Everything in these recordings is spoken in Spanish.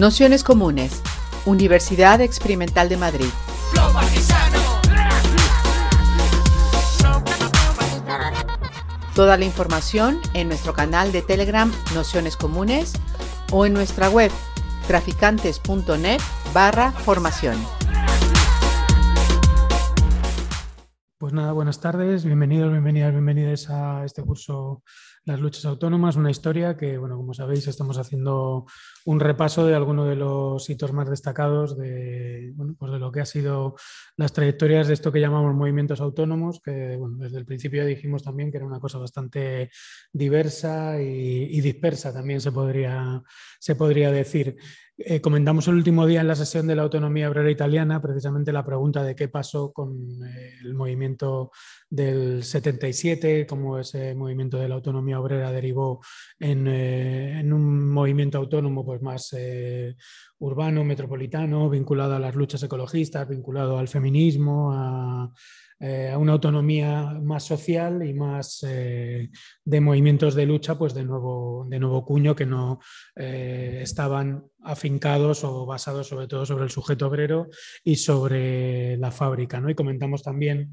Nociones Comunes, Universidad Experimental de Madrid. Toda la información en nuestro canal de Telegram Nociones Comunes o en nuestra web traficantes.net barra formación. Pues nada, buenas tardes, bienvenidos, bienvenidas, bienvenidas a este curso Las luchas autónomas, una historia que, bueno, como sabéis, estamos haciendo un repaso de algunos de los hitos más destacados de, bueno, pues de lo que ha sido las trayectorias de esto que llamamos movimientos autónomos, que desde el principio dijimos también que era una cosa bastante diversa y, y dispersa, también se podría, se podría decir. Eh, comentamos el último día en la sesión de la autonomía obrera italiana precisamente la pregunta de qué pasó con eh, el movimiento del 77, cómo ese movimiento de la autonomía obrera derivó en, eh, un movimiento autónomo pues, más urbano, metropolitano, vinculado a las luchas ecologistas, vinculado al feminismo, a eh, a una autonomía más social y más eh, de movimientos de lucha, pues de nuevo, de nuevo cuño que no eh, estaban afincados o basados sobre todo sobre el sujeto obrero y sobre la fábrica. ¿no? Y comentamos también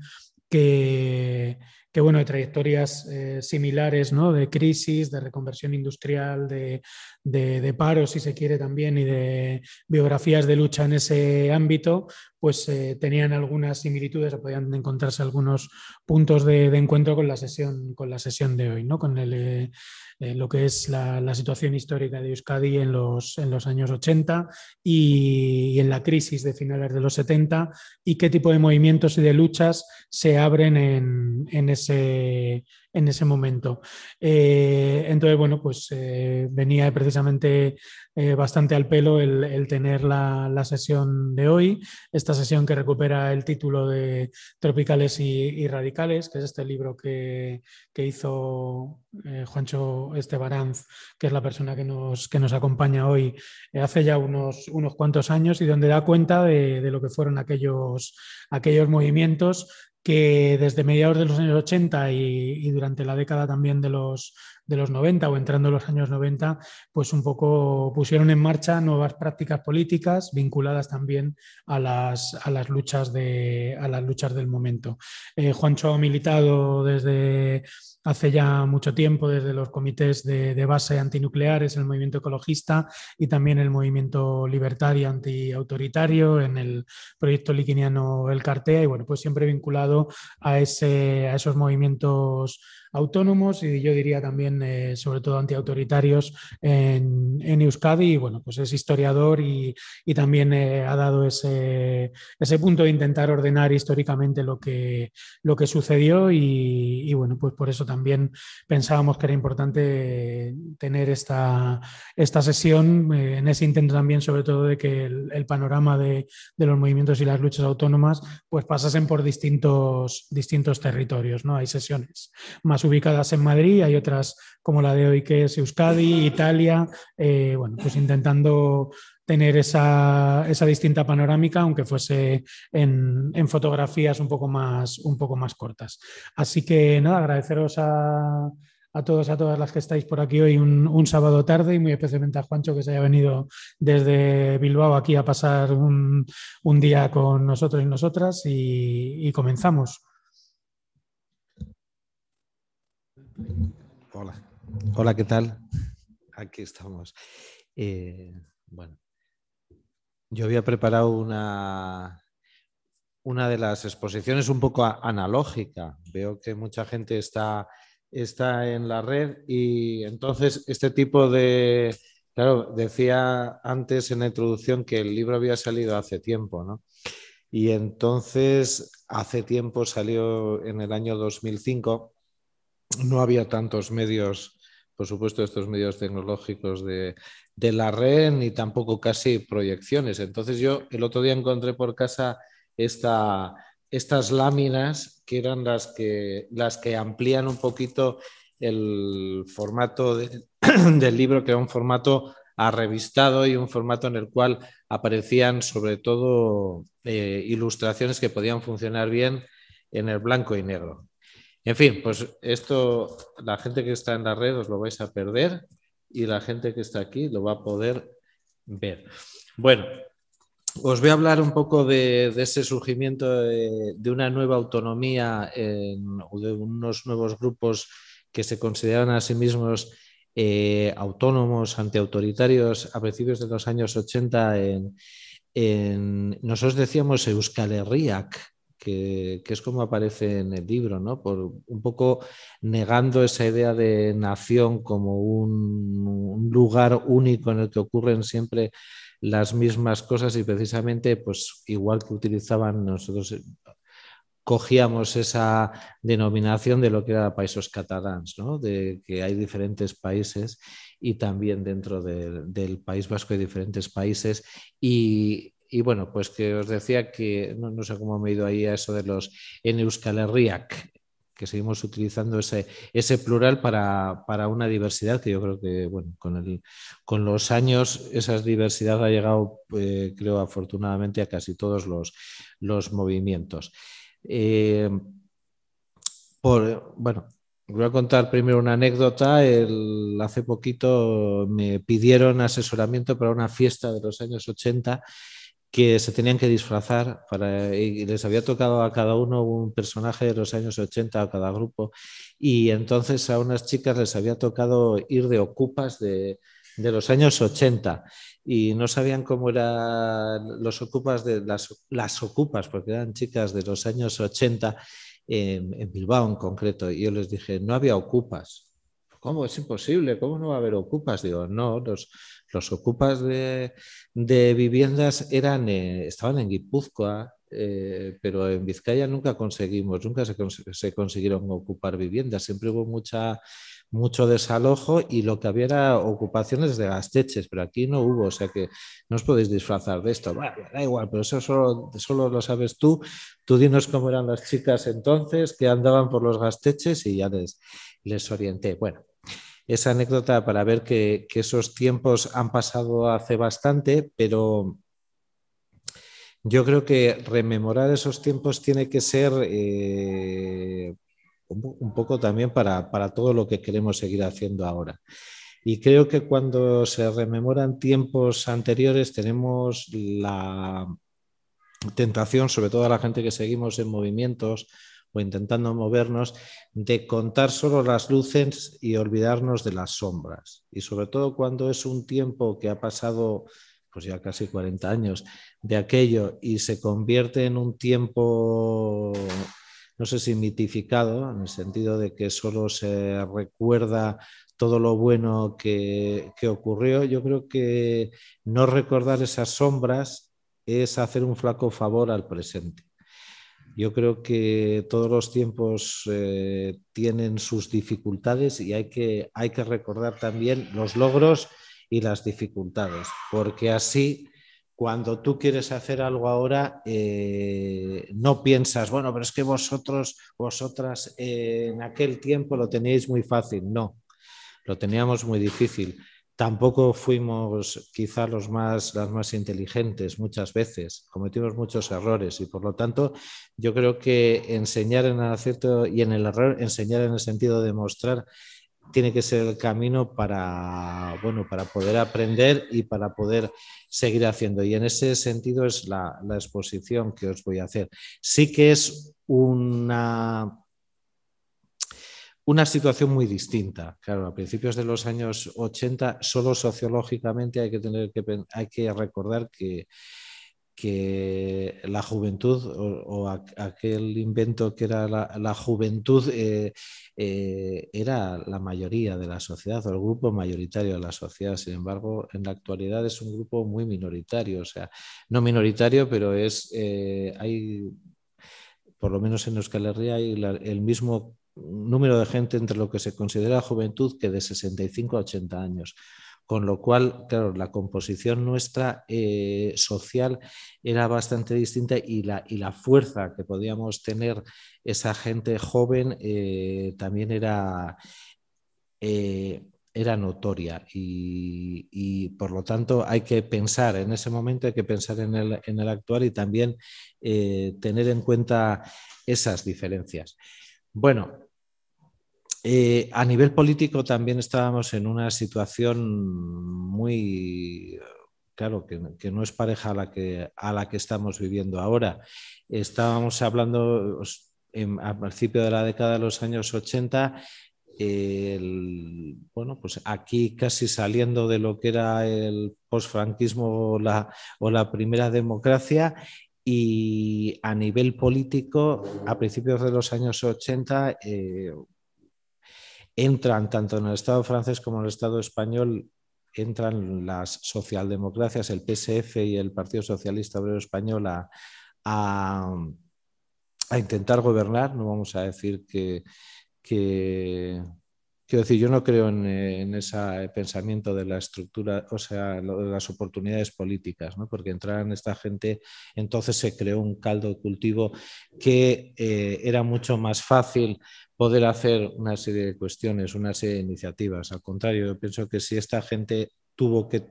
que que bueno, de trayectorias eh, similares, ¿no? De crisis, de reconversión industrial, de, de, paro, si se quiere también, y de biografías de lucha en ese ámbito, pues eh, tenían algunas similitudes o podían encontrarse algunos puntos de, encuentro con la sesión, con la sesión de hoy, ¿no? Con el, eh, lo que es la, situación histórica de Euskadi en los, en los años 80 y, en la crisis de finales de los 70 y qué tipo de movimientos y de luchas se abren en, en ese en ese momento. Eh, entonces, bueno, pues eh, venía precisamente eh, bastante al pelo el, tener la, sesión de hoy, esta sesión que recupera el título de Tropicales y, Radicales, que es este libro que, hizo Juancho Estebaranz, que es la persona que nos, que nos acompaña hoy hace ya unos, unos cuantos años y donde da cuenta de, de lo que fueron aquellos, aquellos movimientos que desde mediados de los años 80 y, durante la década también de los, de los 90 o entrando en los años 90, pues un poco pusieron en marcha nuevas prácticas políticas vinculadas también a las, a las, luchas, de, a las luchas del momento. Eh, Juancho ha militado desde hace ya mucho tiempo desde los comités de, base antinucleares, el movimiento ecologista y también el movimiento libertario antiautoritario en el proyecto liquiniano El Cartea y bueno, pues siempre vinculado a, ese, a esos movimientos autónomos y yo diría también, eh, sobre todo, antiautoritarios en, en, Euskadi. Y bueno, pues es historiador y, también eh, ha dado ese, ese, punto de intentar ordenar históricamente lo que, lo que sucedió. Y, bueno, pues por eso también pensábamos que era importante tener esta, esta sesión eh, en ese intento también, sobre todo, de que el, panorama de, de, los movimientos y las luchas autónomas pues pasasen por distintos, distintos territorios. ¿no? Hay sesiones más ubicadas en Madrid, hay otras como la de hoy que es Euskadi, Italia, eh, bueno, pues intentando tener esa, distinta panorámica, aunque fuese en, fotografías un poco, más, un poco más cortas. Así que nada, agradeceros a, todos, a todas las que estáis por aquí hoy un, sábado tarde y muy especialmente a Juancho que se haya venido desde Bilbao aquí a pasar un, día con nosotros y nosotras y comenzamos. Hola. Hola, ¿qué tal? Aquí estamos. Eh, bueno, yo había preparado una, una de las exposiciones un poco analógica. Veo que mucha gente está, está en la red y entonces este tipo de... Claro, decía antes en la introducción que el libro había salido hace tiempo, ¿no? Y entonces hace tiempo salió en el año 2005 no había tantos medios, por supuesto, estos medios tecnológicos de, la red, ni tampoco casi proyecciones. Entonces yo el otro día encontré por casa estas láminas que eran las que, las que amplían un poquito el formato del libro, que era un formato arrevistado y un formato en el cual aparecían sobre todo eh, ilustraciones que podían funcionar bien en el blanco y negro. En fin, pues esto, la gente que está en la red os lo vais a perder y la gente que está aquí lo va a poder ver. Bueno, os voy a hablar un poco de, ese surgimiento de, una nueva autonomía o de unos nuevos grupos que se consideran a sí mismos eh, autónomos, antiautoritarios a principios de los años 80 en, nosotros decíamos Euskal Herriak, que, es como aparece en el libro, ¿no? Por un poco negando esa idea de nación como un, lugar único en el que ocurren siempre las mismas cosas y precisamente, pues igual que utilizaban nosotros cogíamos esa denominación de lo que era países catalans, ¿no? de que hay diferentes países y también dentro del País Vasco hay diferentes países y, bueno, pues que os decía que no, sé cómo me he ido ahí a eso de los en Euskal Herriak, que seguimos utilizando ese, ese plural para, una diversidad que yo creo que, bueno, con, el, con los años esa diversidad ha llegado, eh, creo, afortunadamente a casi todos los, los movimientos. Eh, por, bueno, voy a contar primero una anécdota. hace poquito me pidieron asesoramiento para una fiesta de los años 80 que se tenían que disfrazar para, y les había tocado a cada uno un personaje de los años 80 a cada grupo y entonces a unas chicas les había tocado ir de ocupas de, de los años 80 y no sabían cómo eran los ocupas de las, las ocupas, porque eran chicas de los años 80 en, Bilbao en concreto. Y yo les dije, no había ocupas. ¿Cómo? Es imposible, ¿cómo no va a haber ocupas? Digo, no, los, los ocupas de, viviendas eran, eh, estaban en Guipúzcoa, eh, pero en Vizcaya nunca conseguimos, nunca se, consiguieron ocupar viviendas. Siempre hubo mucha mucho desalojo y lo que había era ocupaciones de gasteches, pero aquí no hubo, o sea que no os podéis disfrazar de esto. Bueno, da igual, pero eso solo, solo lo sabes tú. Tú dinos cómo eran las chicas entonces que andaban por los gasteches y ya les, les orienté. Bueno, esa anécdota para ver que, esos tiempos han pasado hace bastante, pero yo creo que rememorar esos tiempos tiene que ser eh, un poco también para, todo lo que queremos seguir haciendo ahora. Y creo que cuando se rememoran tiempos anteriores tenemos la tentación, sobre todo a la gente que seguimos en movimientos o intentando movernos, de contar solo las luces y olvidarnos de las sombras. Y sobre todo cuando es un tiempo que ha pasado pues ya casi 40 años de aquello y se convierte en un tiempo no sé si mitificado, en el sentido de que solo se recuerda todo lo bueno que, ocurrió. Yo creo que no recordar esas sombras es hacer un flaco favor al presente. Yo creo que todos los tiempos eh, tienen sus dificultades y hay que, hay que recordar también los logros y las dificultades, porque así cuando tú quieres hacer algo ahora, eh, no piensas, bueno, pero es que vosotros, vosotras eh, en aquel tiempo lo teníais muy fácil. No, lo teníamos muy difícil. Tampoco fuimos quizá los más, las más inteligentes muchas veces, cometimos muchos errores y por lo tanto yo creo que enseñar en el acierto y en el error, enseñar en el sentido de mostrar tiene que ser el camino para, bueno, para poder aprender y para poder seguir haciendo. Y en ese sentido es la, exposición que os voy a hacer. Sí que es una, una situación muy distinta. Claro, a principios de los años 80, solo sociológicamente hay que, tener que, hay que recordar que que la juventud o, aquel invento que era la, juventud eh, eh, era la mayoría de la sociedad o el grupo mayoritario de la sociedad. Sin embargo, en la actualidad es un grupo muy minoritario, o sea, no minoritario, pero es, eh, hay, por lo menos en Euskal Herria, hay el mismo número de gente entre lo que se considera juventud que de 65 a 80 años. Con lo cual, claro, la composición nuestra eh, social era bastante distinta y la, y la, fuerza que podíamos tener esa gente joven eh, también era, eh, era notoria. Y, por lo tanto hay que pensar en ese momento, hay que pensar en el, en el actual y también tener en cuenta esas diferencias. Bueno, eh, a nivel político también estábamos en una situación muy claro, que, no es pareja a la que, a la que estamos viviendo ahora. Estábamos hablando en, al principio de la década de los años 80 bueno, pues aquí casi saliendo de lo que era el posfranquismo o la, o la primera democracia y a nivel político, a principios de los años 80, eh, entran tanto en el Estado francés como en el Estado español, entran las socialdemocracias, el PSF y el Partido Socialista Obrero Español a, a intentar gobernar. No vamos a decir que, Quiero decir, yo no creo en, ese pensamiento de la estructura, o sea, de las oportunidades políticas, ¿no? porque entraran esta gente, entonces se creó un caldo de cultivo que eh, era mucho más fácil poder hacer una serie de cuestiones, una serie de iniciativas. Al contrario, yo pienso que si esta gente tuvo que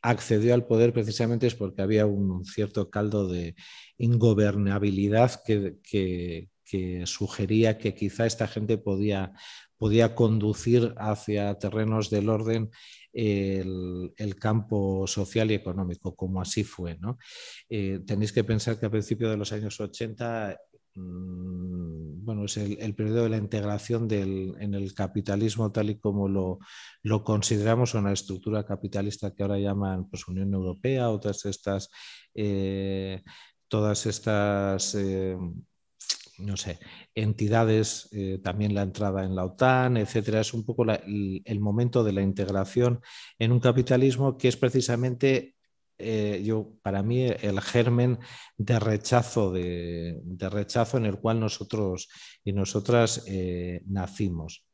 accedió al poder precisamente es porque había un cierto caldo de ingobernabilidad que, sugería que quizá esta gente podía, podía conducir hacia terrenos del orden el, campo social y económico, como así fue. ¿no? Eh, tenéis que pensar que a principios de los años 80 mm, bueno, es el, periodo de la integración en el capitalismo tal y como lo, lo consideramos una estructura capitalista que ahora llaman pues, Unión Europea, otras estas, eh, todas estas eh, no sé, entidades, eh, también la entrada en la OTAN, etcétera. Es un poco el, momento de la integración en un capitalismo que es precisamente, eh, yo, para mí, el germen de rechazo, de, rechazo en el cual nosotros y nosotras eh, nacimos.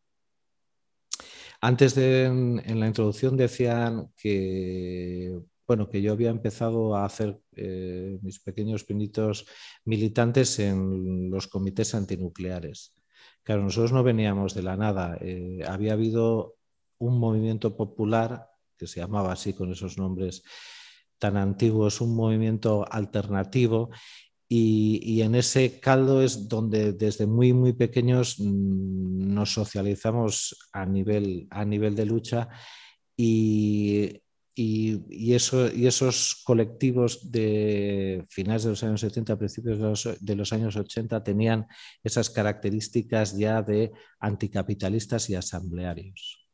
Antes en la introducción decían que bueno, que yo había empezado a hacer eh, mis pequeños pinitos militantes en los comités antinucleares. Claro, nosotros no veníamos de la nada. Había habido un movimiento popular que se llamaba así con esos nombres tan antiguos, un movimiento alternativo y, en ese caldo es donde desde muy, muy pequeños mm, nos socializamos a nivel, a nivel de lucha y y, esos colectivos de finales de los años 70, principios de los, años 80 tenían esas características ya de anticapitalistas y asamblearios.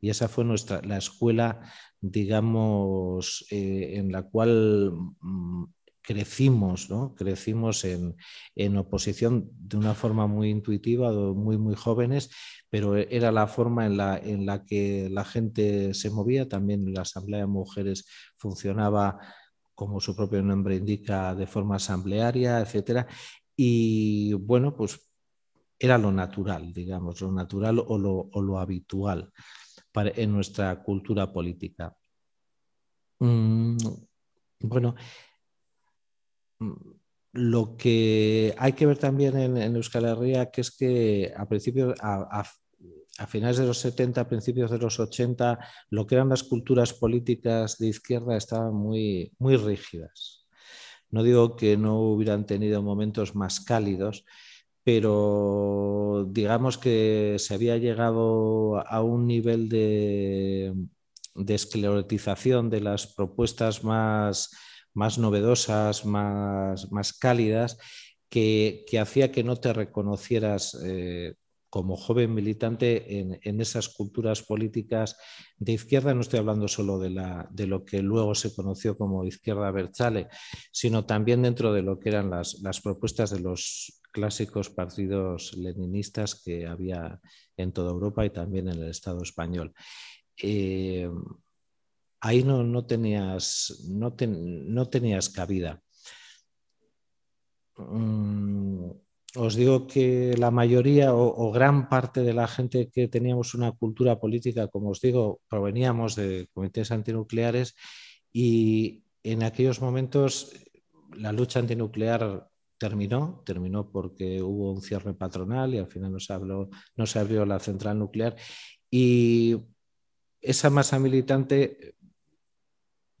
Y esa fue nuestra, la escuela, digamos, eh, en la cual mm, crecimos, ¿no? crecimos en, en, oposición de una forma muy intuitiva, muy, muy jóvenes, pero era la forma en la, en la que la gente se movía. También la Asamblea de Mujeres funcionaba, como su propio nombre indica, de forma asamblearia, etc. Y bueno, pues era lo natural, digamos, lo natural o lo, o lo habitual en nuestra cultura política. Mm, bueno, mm, lo que hay que ver también en, Euskal Herria, que es que a principios, a, finales de los 70, principios de los 80, lo que eran las culturas políticas de izquierda estaban muy, muy rígidas. No digo que no hubieran tenido momentos más cálidos, pero digamos que se había llegado a un nivel de, de esclerotización de las propuestas más más novedosas, más, más cálidas, que, hacía que no te reconocieras eh, como joven militante en, esas culturas políticas de izquierda. No estoy hablando solo de, lo que luego se conoció como izquierda Berchale, sino también dentro de lo que eran las, propuestas de los clásicos partidos leninistas que había en toda Europa y también en el Estado español. Eh, ahí no, tenías, no, tenías cabida. Mm, os digo que la mayoría o, gran parte de la gente que teníamos una cultura política, como os digo, proveníamos de comités antinucleares y en aquellos momentos la lucha antinuclear terminó, terminó porque hubo un cierre patronal y al final no se, no se abrió la central nuclear. Y esa masa militante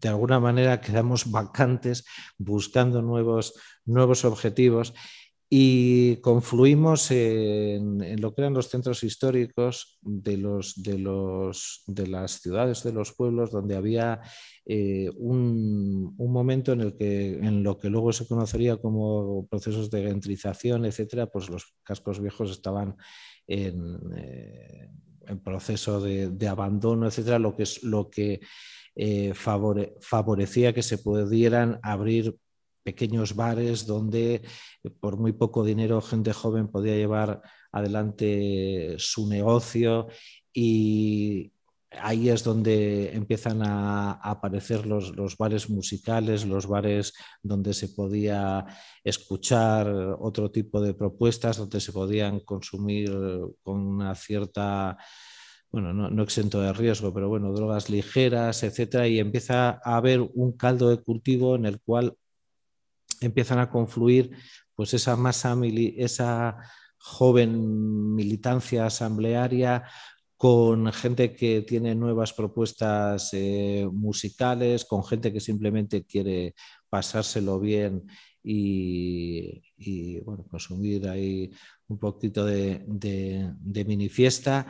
de alguna manera quedamos vacantes buscando nuevos, nuevos objetivos y confluimos en, lo que eran los centros históricos de, los, de, los, de las ciudades, de los pueblos, donde había eh, un, momento en el que en lo que luego se conocería como procesos de gentrización, etcétera, pues los cascos viejos estaban en, eh, proceso de, abandono, etcétera, lo que es lo que eh, favorecía que se pudieran abrir pequeños bares donde eh, por muy poco dinero gente joven podía llevar adelante su negocio y ahí es donde empiezan a, aparecer los, bares musicales, los bares donde se podía escuchar otro tipo de propuestas, donde se podían consumir con una cierta bueno, no, no, exento de riesgo, pero bueno, drogas ligeras, etcétera, y empieza a haber un caldo de cultivo en el cual empiezan a confluir pues esa masa, esa joven militancia asamblearia con gente que tiene nuevas propuestas eh, musicales, con gente que simplemente quiere pasárselo bien y, bueno, consumir ahí un poquito de, de, de mini fiesta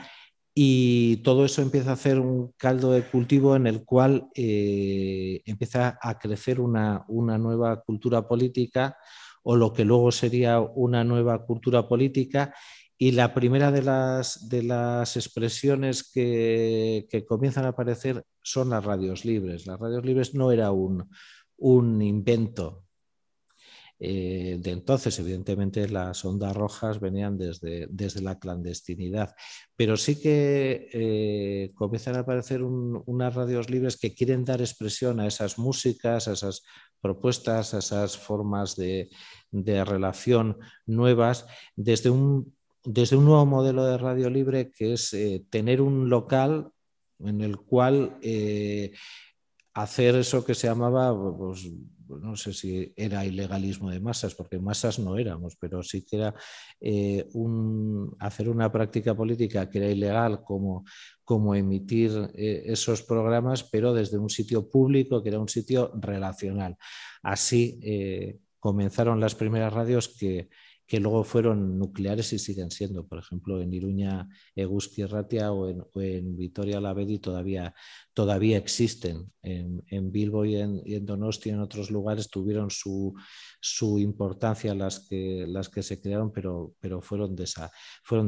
y todo eso empieza a hacer un caldo de cultivo en el cual eh, empieza a crecer una, nueva cultura política o lo que luego sería una nueva cultura política. Y la primera de las, de las expresiones que, que, comienzan a aparecer son las radios libres. Las radios libres no era un, un invento eh, de entonces. Evidentemente las ondas rojas venían desde, desde la clandestinidad, pero sí que eh, comienzan a aparecer unas radios libres que quieren dar expresión a esas músicas, a esas propuestas, a esas formas de, relación nuevas desde un, desde un nuevo modelo de radio libre que es eh, tener un local en el cual hacer eso que se llamaba pues no sé si era ilegalismo de masas, porque masas no éramos, pero sí que era eh, hacer una práctica política que era ilegal como, como emitir eh, esos programas, pero desde un sitio público, que era un sitio relacional. Así eh, comenzaron las primeras radios que, que luego fueron nucleares y siguen siendo. Por ejemplo, en Iruña, Eguski Ratia o en, Vitoria Lavedi todavía, todavía existen. En, Bilbo y en, y en, en otros lugares tuvieron su, su importancia las que, las que se crearon, pero, pero fueron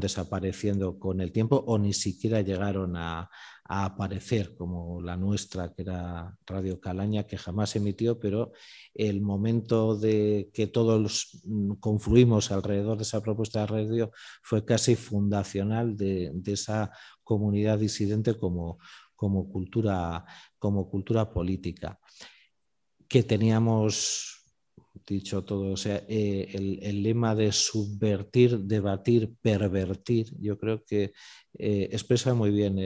desapareciendo con el tiempo o ni siquiera llegaron a, a aparecer como la nuestra, que era Radio Calaña, que jamás emitió, pero el momento de que todos confluimos alrededor de esa propuesta de radio fue casi fundacional de, esa comunidad disidente como, como, cultura, como cultura política, que teníamos dicho todo, o sea, eh, el, lema de subvertir, debatir, pervertir, yo creo que eh, expresa muy bien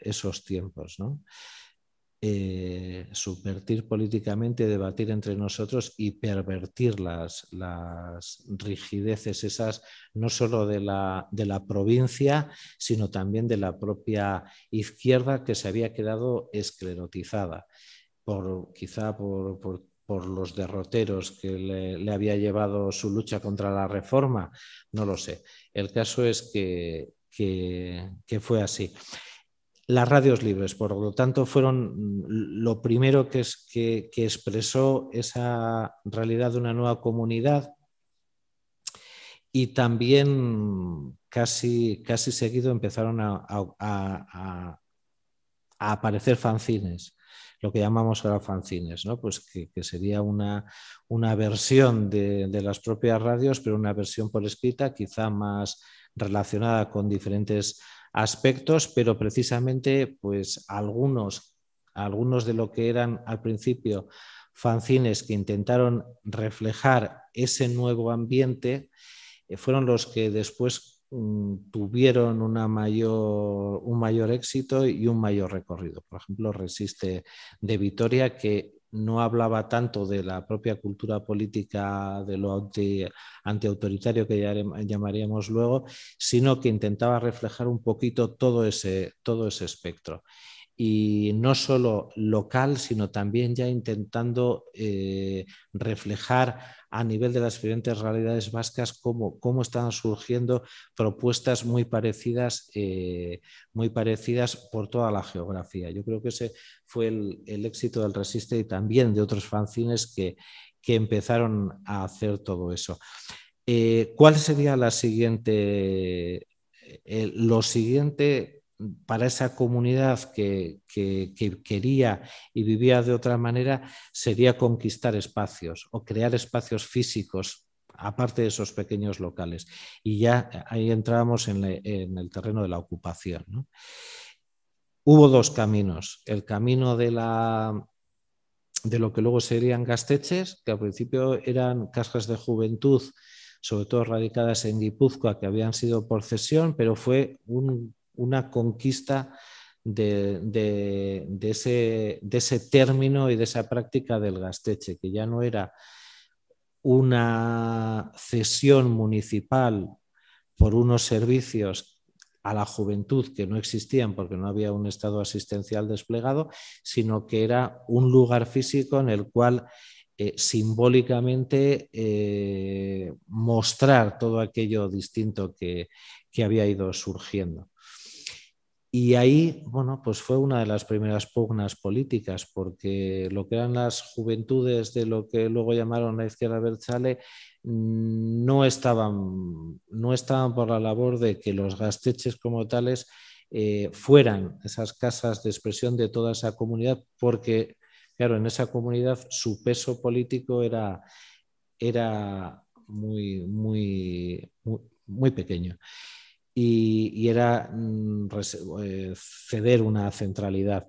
esos tiempos, ¿no? Eh, subvertir políticamente, debatir entre nosotros y pervertir las, las rigideces esas, no solo de la, de la, provincia, sino también de la propia izquierda que se había quedado esclerotizada, por, quizá por por los derroteros que le, había llevado su lucha contra la reforma, no lo sé. El caso es que, fue así. Las radios libres, por lo tanto, fueron lo primero que, es, que, expresó esa realidad de una nueva comunidad y también casi, casi seguido empezaron a, a aparecer fanzines lo que llamamos ahora fanzines, ¿no? pues que, sería una, una versión de, las propias radios, pero una versión por escrita quizá más relacionada con diferentes aspectos, pero precisamente pues algunos, algunos de lo que eran al principio fanzines que intentaron reflejar ese nuevo ambiente, eh, fueron los que después tuvieron una mayor, un mayor éxito y un mayor recorrido. Por ejemplo, Resiste de Vitoria, que no hablaba tanto de la propia cultura política, de lo antiautoritario que llamaríamos luego, sino que intentaba reflejar un poquito todo ese, todo ese espectro y no solo local, sino también ya intentando eh, reflejar a nivel de las diferentes realidades vascas cómo, cómo están surgiendo propuestas muy parecidas, eh, muy parecidas por toda la geografía. Yo creo que ese fue el, éxito del Resiste y también de otros fanzines que, que empezaron a hacer todo eso. Eh, ¿Cuál sería la siguiente, eh, lo siguiente para esa comunidad que, quería y vivía de otra manera sería conquistar espacios o crear espacios físicos aparte de esos pequeños locales. Y ya ahí entrábamos en, el terreno de la ocupación. Hubo dos caminos. El camino de, la, de lo que luego serían gasteches, que al principio eran casas de juventud, sobre todo radicadas en Guipúzcoa, que habían sido por cesión, pero fue un una conquista de, ese, término y de esa práctica del gasteche, que ya no era una cesión municipal por unos servicios a la juventud que no existían porque no había un estado asistencial desplegado, sino que era un lugar físico en el cual eh, simbólicamente eh, mostrar todo aquello distinto que había ido surgiendo. Y ahí, bueno, pues fue una de las primeras pugnas políticas, porque lo que eran las juventudes de lo que luego llamaron la izquierda Berchale mm, no estaban, no estaban por la labor de que los gasteches como tales eh, fueran esas casas de expresión de toda esa comunidad, porque, claro, en esa comunidad su peso político era, era muy, muy, muy pequeño y, era mm, eh, ceder una centralidad.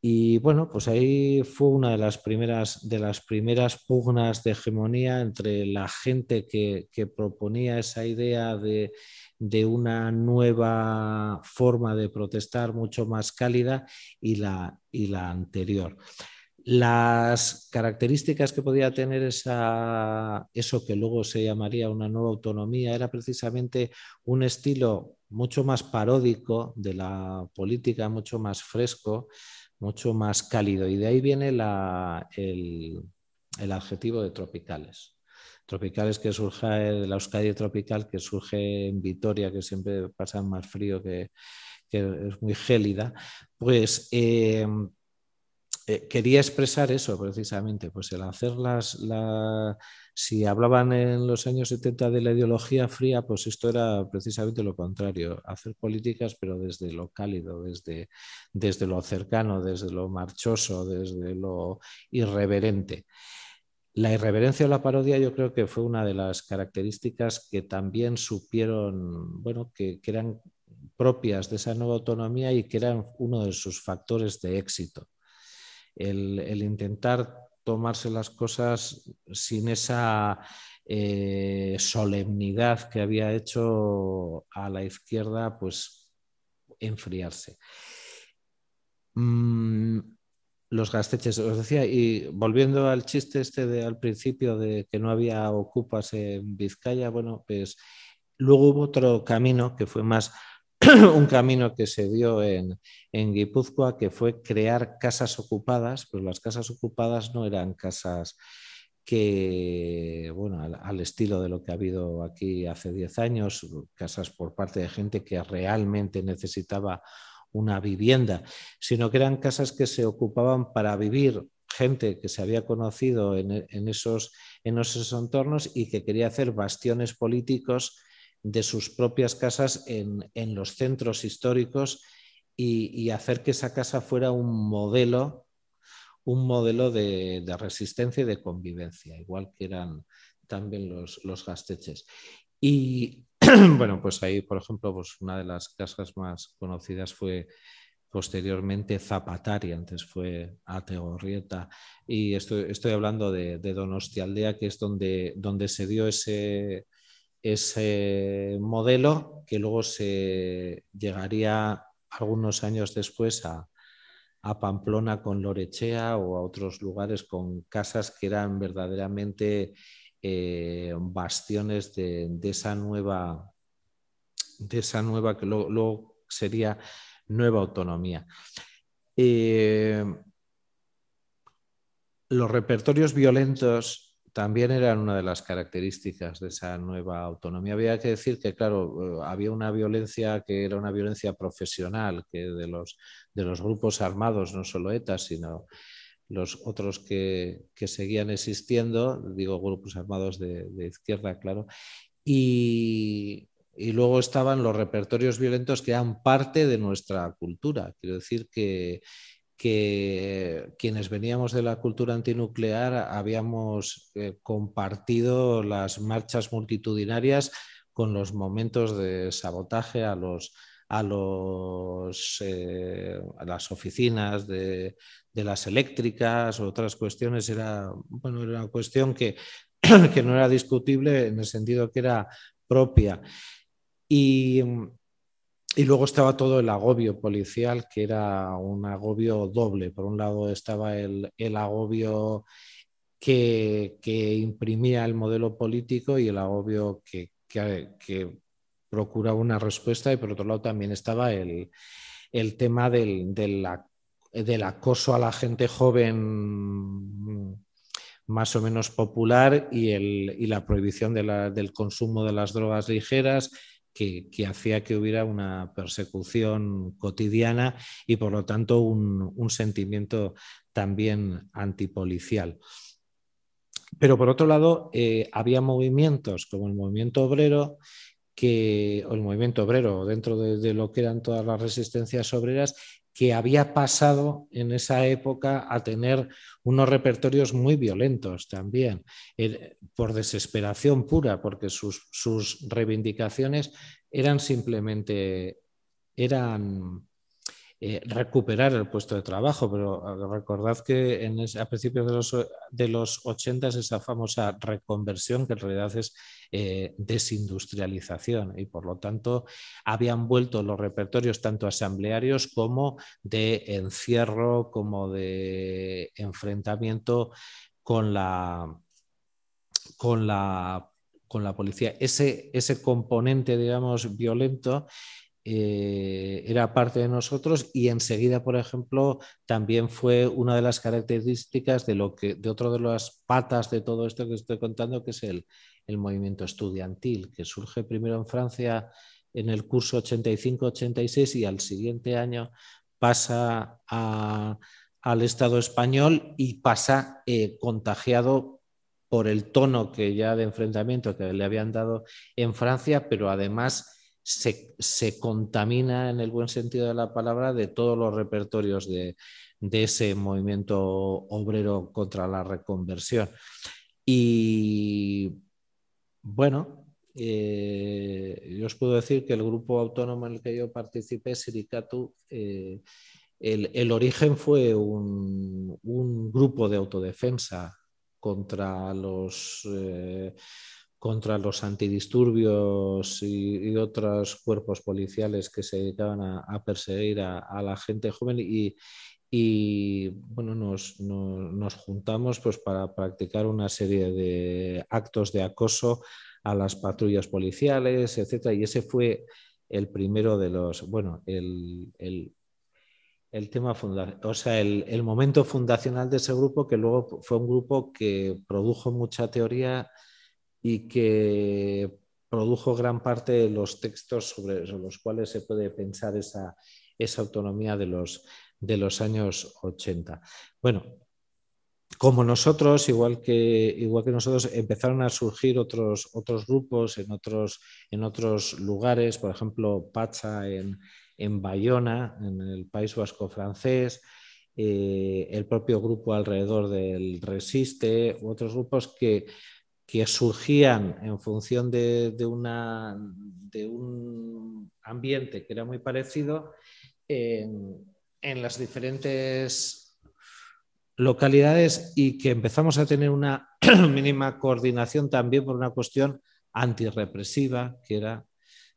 Y bueno, pues ahí fue una de las primeras, de las primeras pugnas de hegemonía entre la gente que, proponía esa idea de, una nueva forma de protestar mucho más cálida y la, y la anterior. Las características que podía tener esa, eso que luego se llamaría una nueva autonomía era precisamente un estilo mucho más paródico de la política, mucho más fresco, mucho más cálido. Y de ahí viene el, adjetivo de tropicales. Tropicales que surge de la Euskadi tropical, que surge en Vitoria, que siempre pasa más frío, que, es muy gélida, pues eh, eh, quería expresar eso precisamente, pues el hacer las, si hablaban en los años 70 de la ideología fría, pues esto era precisamente lo contrario, hacer políticas pero desde lo cálido, desde, desde lo cercano, desde lo marchoso, desde lo irreverente. La irreverencia o la parodia yo creo que fue una de las características que también supieron, bueno, que, que eran propias de esa nueva autonomía y que eran uno de sus factores de éxito el, intentar tomarse las cosas sin esa eh, solemnidad que había hecho a la izquierda, pues enfriarse. Mm, los gasteches, os decía, y volviendo al chiste este de al principio de que no había ocupas en Vizcaya, bueno, pues luego hubo otro camino que fue más un camino que se dio en, en Guipúzcoa, que fue crear casas ocupadas, pero las casas ocupadas no eran casas que, bueno, al, estilo de lo que ha habido aquí hace 10 años, casas por parte de gente que realmente necesitaba una vivienda, sino que eran casas que se ocupaban para vivir gente que se había conocido en, en, esos, en esos entornos y que quería hacer bastiones políticos de sus propias casas en, los centros históricos y, hacer que esa casa fuera un modelo, un modelo de, resistencia y de convivencia, igual que eran también los, los gasteches. Y bueno, pues ahí, por ejemplo, pues una de las casas más conocidas fue posteriormente Zapatari, antes fue Ategorrieta, y estoy, estoy hablando de, de Donostialdea, que es donde, donde se dio ese, ese modelo que luego se llegaría algunos años después a, Pamplona con Lorechea o a otros lugares con casas que eran verdaderamente eh, bastiones de, esa nueva, de esa nueva que luego, sería nueva autonomía. Eh, los repertorios violentos también eran una de las características de esa nueva autonomía. Había que decir que, claro, eh, había una violencia que era una violencia profesional, que de los, de los grupos armados, no solo ETA, sino los otros que, seguían existiendo, digo grupos armados de, izquierda, claro, y, y, luego estaban los repertorios violentos que eran parte de nuestra cultura. Quiero decir que, que quienes veníamos de la cultura antinuclear habíamos eh, compartido las marchas multitudinarias con los momentos de sabotaje a los a, los, eh, a las oficinas de, las eléctricas otras cuestiones era, bueno, era una cuestión que, que no era discutible en el sentido que era propia. Y, y luego estaba todo el agobio policial, que era un agobio doble. Por un lado estaba el, agobio que, imprimía el modelo político y el agobio que, procuraba una respuesta. Y por otro lado también estaba el, tema del, del, acoso a la gente joven más o menos popular y, y la prohibición del consumo de las drogas ligeras que, hacía que hubiera una persecución cotidiana y por lo tanto un, sentimiento también antipolicial. Pero por otro lado, eh, había movimientos como el movimiento obrero, que, o el movimiento obrero, dentro de, lo que eran todas las resistencias obreras, que había pasado en esa época a tener unos repertorios muy violentos también, eh, por desesperación pura, porque sus, sus reivindicaciones eran simplemente, eran eh, recuperar el puesto de trabajo, pero recordad que a principios de los, de los 80 esa famosa reconversión, que en realidad es eh, desindustrialización, y por lo tanto habían vuelto los repertorios tanto asamblearios como de encierro, como de enfrentamiento con la, con la, con la policía. Ese, ese componente, digamos, violento eh, era parte de nosotros y enseguida, por ejemplo, también fue una de las características de lo que, de otro de las patas de todo esto que estoy contando, que es el, movimiento estudiantil, que surge primero en Francia en el curso 85-86 y al siguiente año pasa al Estado español y pasa eh, contagiado por el tono que ya de enfrentamiento que le habían dado en Francia, pero además se, contamina en el buen sentido de la palabra de todos los repertorios de, ese movimiento obrero contra la reconversión. Y bueno, eh, yo os puedo decir que el grupo autónomo en el que yo participé, Siricatu, eh, el, origen fue un, grupo de autodefensa contra los eh, contra los antidisturbios y, otros cuerpos policiales que se dedicaban a, perseguir a, la gente joven y, bueno, nos, juntamos pues, para practicar una serie de actos de acoso a las patrullas policiales, etcétera, y ese fue el primero de los, bueno, el, tema o sea, el, el, momento fundacional de ese grupo, que luego fue un grupo que produjo mucha teoría y que produjo gran parte de los textos sobre, los cuales se puede pensar esa, esa autonomía de los, de los años 80. Bueno, como nosotros, igual que, igual que nosotros, empezaron a surgir otros, otros grupos en otros, en otros lugares, por ejemplo, Pacha en, en Bayona, en el País Vasco francés, eh, el propio grupo alrededor del Resiste, otros grupos que que surgían en función de, un ambiente que era muy parecido en, las diferentes localidades y que empezamos a tener una mínima coordinación también por una cuestión antirrepresiva, que era,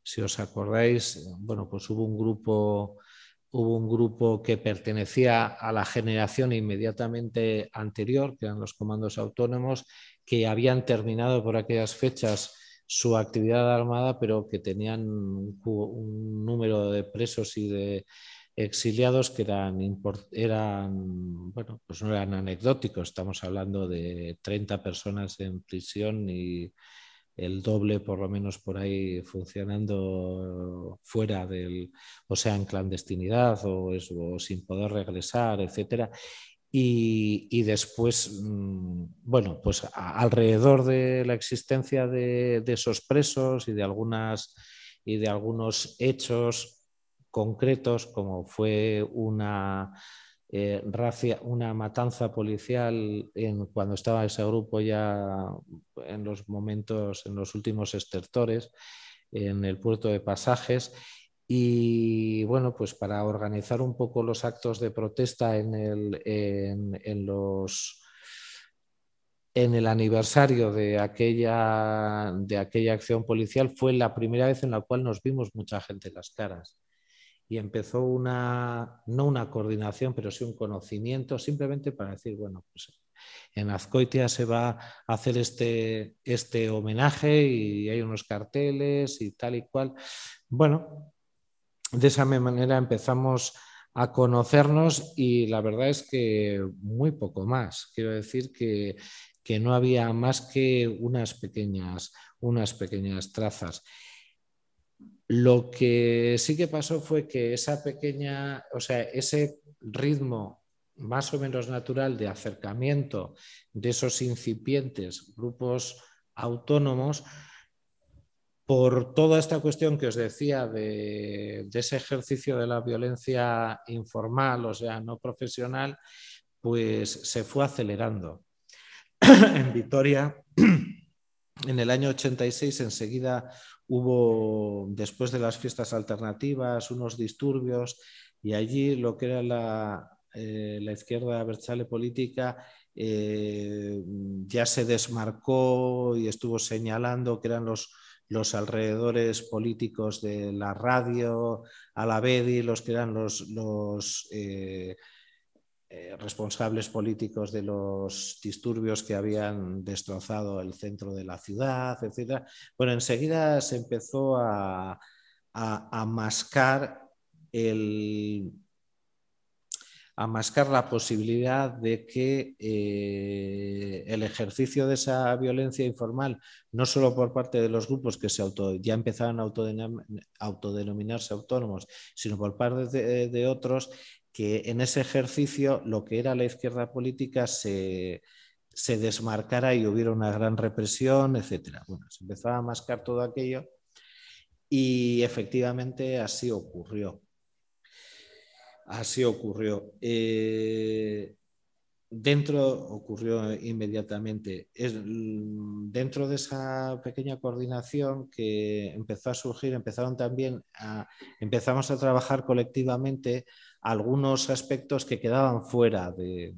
si os acordáis, bueno, pues hubo un grupo hubo un grupo que pertenecía a la generación inmediatamente anterior, que eran los comandos autónomos, que habían terminado por aquellas fechas su actividad armada, pero que tenían un, número de presos y de, exiliados que eran, eran, bueno, pues no eran anecdóticos, estamos hablando de 30 personas en prisión y el doble por lo menos por ahí funcionando fuera del, o sea, en clandestinidad o, sin poder regresar, etcétera. Y, después, mm, bueno, pues alrededor de la existencia de, de, esos presos y de, algunas, y de algunos hechos concretos, como fue una eh, una matanza policial en, cuando estaba ese grupo ya en los momentos, en los últimos estertores, en el puerto de pasajes. Y bueno, pues para organizar un poco los actos de protesta en el, en, los en el aniversario de aquella, de aquella acción policial fue la primera vez en la cual nos vimos mucha gente en las caras y empezó una, no una coordinación, pero sí un conocimiento, simplemente para decir, bueno, pues en Azcoitia se va a hacer este, este homenaje y hay unos carteles y tal y cual. Bueno, de esa manera empezamos a conocernos y la verdad es que muy poco más. Quiero decir que, que no había más que unas pequeñas, unas pequeñas trazas. Lo que sí que pasó fue que esa pequeña, o sea, ese ritmo más o menos natural de acercamiento de esos incipientes grupos autónomos, por toda esta cuestión que os decía de, ese ejercicio de la violencia informal, o sea, no profesional, pues se fue acelerando. en Vitoria, en el año 86, enseguida hubo, después de las fiestas alternativas, unos disturbios y allí lo que era la, eh, izquierda berchale política eh, ya se desmarcó y estuvo señalando que eran los, los alrededores políticos de la radio, a la BEDI, los que eran los, los eh, eh, responsables políticos de los disturbios que habían destrozado el centro de la ciudad, etc. Bueno, enseguida se empezó a, a mascar la posibilidad de que eh, el ejercicio de esa violencia informal, no solo por parte de los grupos que se ya empezaron a autodenominarse autónomos, sino por parte de otros, que en ese ejercicio lo que era la izquierda política se, desmarcara y hubiera una gran represión, etc. Bueno, se empezaba a mascar todo aquello y efectivamente así ocurrió. Así ocurrió. Eh, dentro, ocurrió inmediatamente, dentro de esa pequeña coordinación que empezó a surgir, empezaron también a, empezamos a trabajar colectivamente algunos aspectos que quedaban fuera de,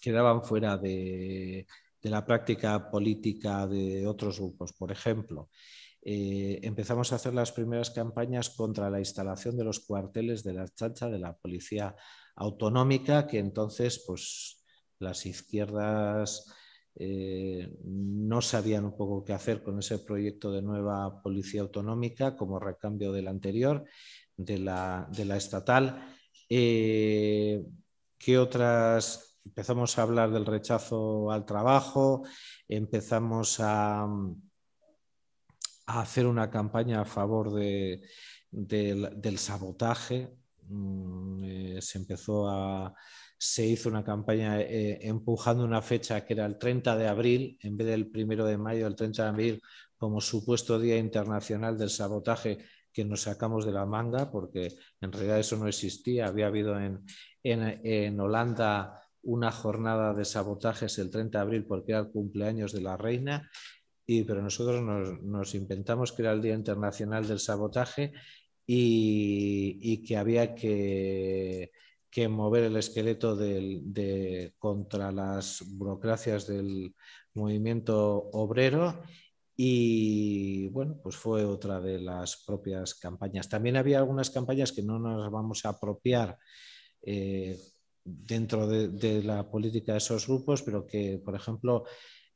quedaban fuera de, la práctica política de otros grupos. Por ejemplo, eh, empezamos a hacer las primeras campañas contra la instalación de los cuarteles de la chacha de la policía autonómica, que entonces pues, las izquierdas eh, no sabían un poco qué hacer con ese proyecto de nueva policía autonómica como recambio del anterior de la, estatal. Eh, ¿Qué otras? Empezamos a hablar del rechazo al trabajo, empezamos a, hacer una campaña a favor del sabotaje. Mm, eh, se empezó a, se hizo una campaña eh, empujando una fecha que era el 30 de abril, en vez del primero de mayo, el 30 de abril, como supuesto Día Internacional del Sabotaje, que nos sacamos de la manga, porque en realidad eso no existía. Había habido en, en, Holanda una jornada de sabotajes el 30 de abril porque era el cumpleaños de la reina, y, pero nosotros nos, inventamos que era el Día Internacional del Sabotaje y, que había que, que, mover el esqueleto de, contra las burocracias del movimiento obrero y bueno, pues fue otra de las propias campañas. También había algunas campañas que no nos vamos a apropiar eh, dentro de, la política de esos grupos, pero que, por ejemplo,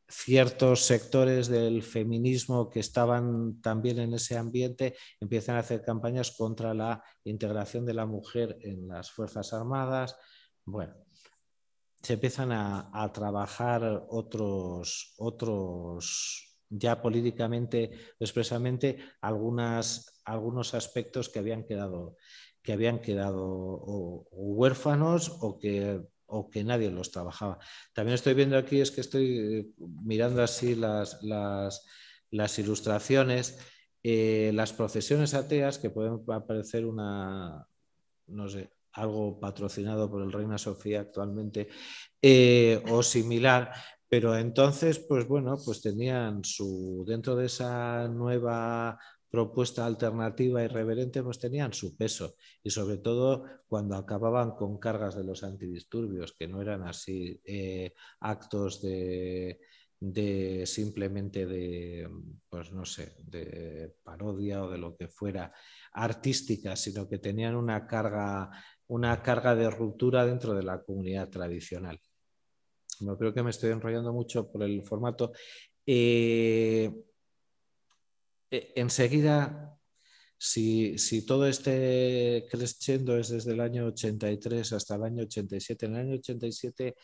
ciertos sectores del feminismo que estaban también en ese ambiente empiezan a hacer campañas contra la integración de la mujer en las Fuerzas Armadas. Bueno, se empiezan a, trabajar otros, otros, ya políticamente, expresamente, algunas, algunos aspectos que habían quedado, que habían quedado huérfanos o que o que nadie los trabajaba. También estoy viendo aquí, es que estoy eh, mirando así las, las, ilustraciones, eh, las procesiones ateas que pueden parecer una, no sé, algo patrocinado por el Reina Sofía actualmente eh, o similar, pero entonces, pues bueno, pues tenían su, dentro de esa nueva propuesta alternativa y reverente, pues tenían su peso. Y sobre todo cuando acababan con cargas de los antidisturbios, que no eran así eh, actos de, simplemente de, pues no sé, de parodia o de lo que fuera artística, sino que tenían una carga, una carga de ruptura dentro de la comunidad tradicional. No creo que me estoy enrollando mucho por el formato. Eh, e, enseguida, si, todo este creciendo es desde el año 83 hasta el año 87, en el año 87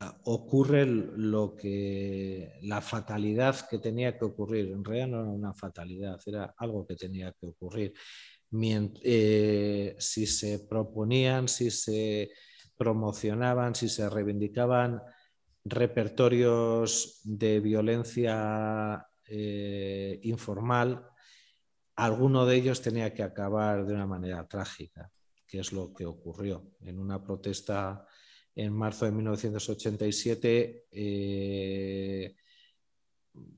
ah, ocurre lo que la fatalidad que tenía que ocurrir. En realidad no era una fatalidad, era algo que tenía que ocurrir. Eh, si se proponían, si se promocionaban, si se reivindicaban repertorios de violencia eh, informal, alguno de ellos tenía que acabar de una manera trágica, que es lo que ocurrió en una protesta en marzo de 1987. Eh,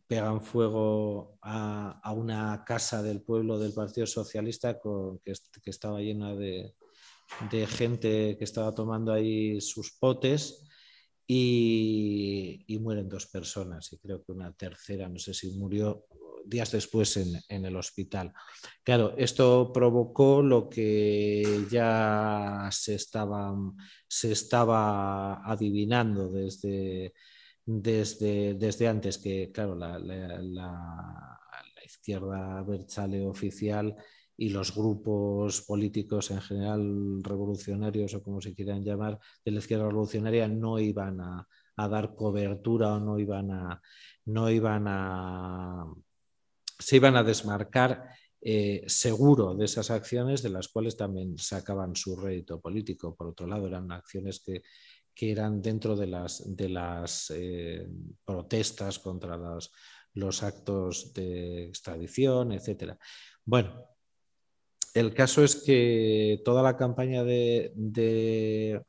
pegan fuego a, una casa del pueblo del Partido Socialista que, estaba llena de, gente que estaba tomando ahí sus potes y, mueren dos personas y creo que una tercera, no sé si murió días después en, el hospital. Claro, esto provocó lo que ya se estaba, se estaba adivinando desde, desde, desde antes, que claro, la, la, la, izquierda Berchale oficial y los grupos políticos en general revolucionarios o como se quieran llamar de la izquierda revolucionaria no iban a, dar cobertura o no iban a no iban a se iban a desmarcar eh, seguro de esas acciones de las cuales también sacaban su rédito político. Por otro lado, eran acciones que, eran dentro de las, de las eh, protestas contra los, los actos de extradición, etc. Bueno, el caso es que toda la campaña de, de,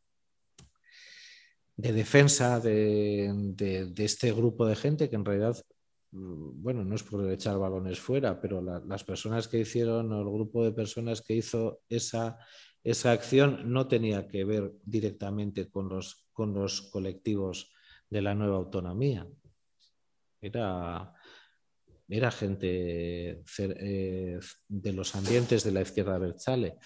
defensa de, este grupo de gente, que en realidad, mm, bueno, no es por echar balones fuera, pero las personas que hicieron, o el grupo de personas que hizo esa, esa acción no tenía que ver directamente con los, con los colectivos de la nueva autonomía. Era era gente eh, de los ambientes de la izquierda Berzale,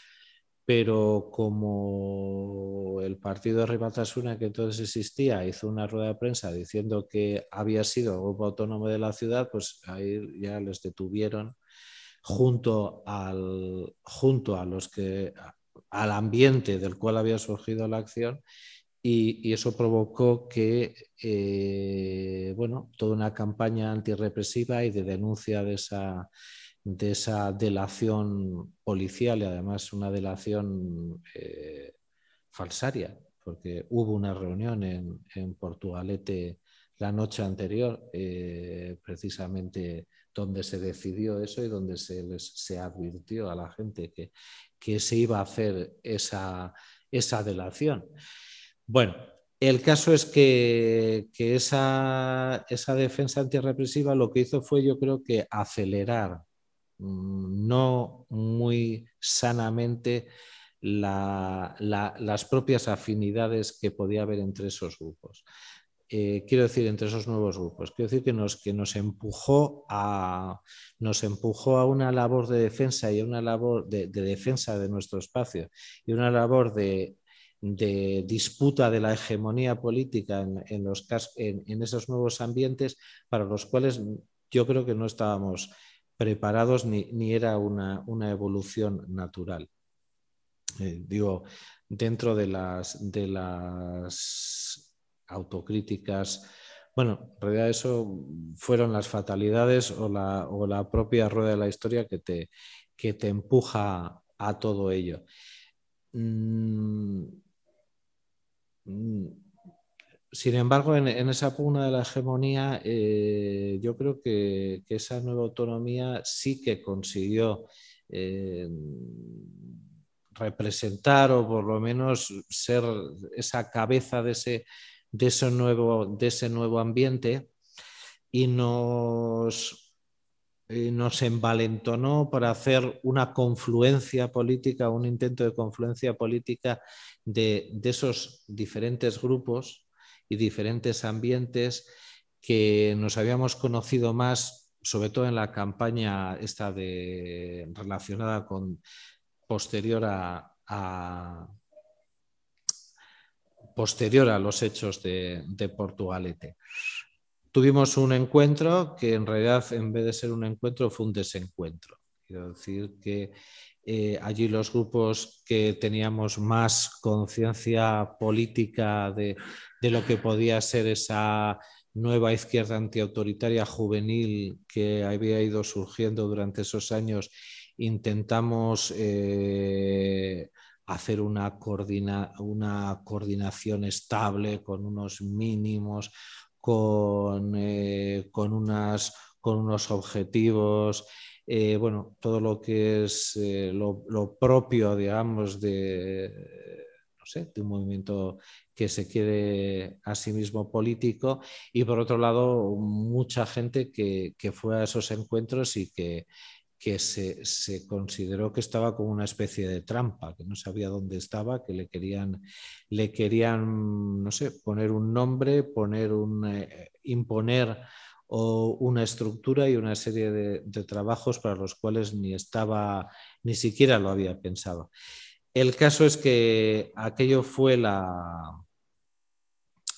pero como el partido de Ribatasuna que entonces existía hizo una rueda de prensa diciendo que había sido el grupo autónomo de la ciudad, pues ahí ya les detuvieron junto al, junto a los que al ambiente del cual había surgido la acción y, eso provocó que, eh, bueno, toda una campaña antirrepresiva y de denuncia de esa, de esa delación policial y además una delación eh, falsaria, porque hubo una reunión en, en Portugalete la noche anterior, eh, precisamente donde se decidió eso y donde se, les, se advirtió a la gente que, que se iba a hacer esa, esa delación. Bueno, el caso es que, esa, defensa antirrepresiva lo que hizo fue, yo creo que acelerar, mm, no muy sanamente, las propias afinidades que podía haber entre esos grupos. Eh, quiero decir, entre esos nuevos grupos. Quiero decir que nos, que nos, empujó, a, nos empujó a una labor de defensa y a una labor de defensa de nuestro espacio y una labor de de disputa de la hegemonía política en, los, en, esos nuevos ambientes para los cuales yo creo que no estábamos preparados ni, era una, evolución natural. Eh, digo, dentro de las, de las autocríticas, bueno, en realidad eso fueron las fatalidades o la, o la propia rueda de la historia que te, que te empuja a todo ello. Mm, sin embargo, en, esa pugna de la hegemonía, eh, yo creo que, esa nueva autonomía sí que consiguió eh, representar o por lo menos ser esa cabeza de ese, de ese, nuevo, de ese nuevo ambiente. Y nos nos envalentonó para hacer una confluencia política, un intento de confluencia política de, esos diferentes grupos y diferentes ambientes que nos habíamos conocido más, sobre todo en la campaña esta de, relacionada con posterior a, posterior a los hechos de, de Portugalete tuvimos un encuentro que en realidad en vez de ser un encuentro fue un desencuentro. Quiero decir que eh, allí los grupos que teníamos más conciencia política de, lo que podía ser esa nueva izquierda antiautoritaria juvenil que había ido surgiendo durante esos años, intentamos eh, hacer una, una coordinación estable con unos mínimos, con, eh, con, unas, con unos objetivos, eh, bueno, todo lo que es eh, lo, propio, digamos, de, no sé, de un movimiento que se quiere a sí mismo político. Y por otro lado mucha gente que, que fue a esos encuentros y que, que se, se, consideró que estaba como una especie de trampa, que no sabía dónde estaba, que le querían, le querían no sé, poner un nombre, poner un, eh, imponer o una estructura y una serie de, de, trabajos para los cuales ni estaba, ni siquiera lo había pensado. El caso es que aquello fue la,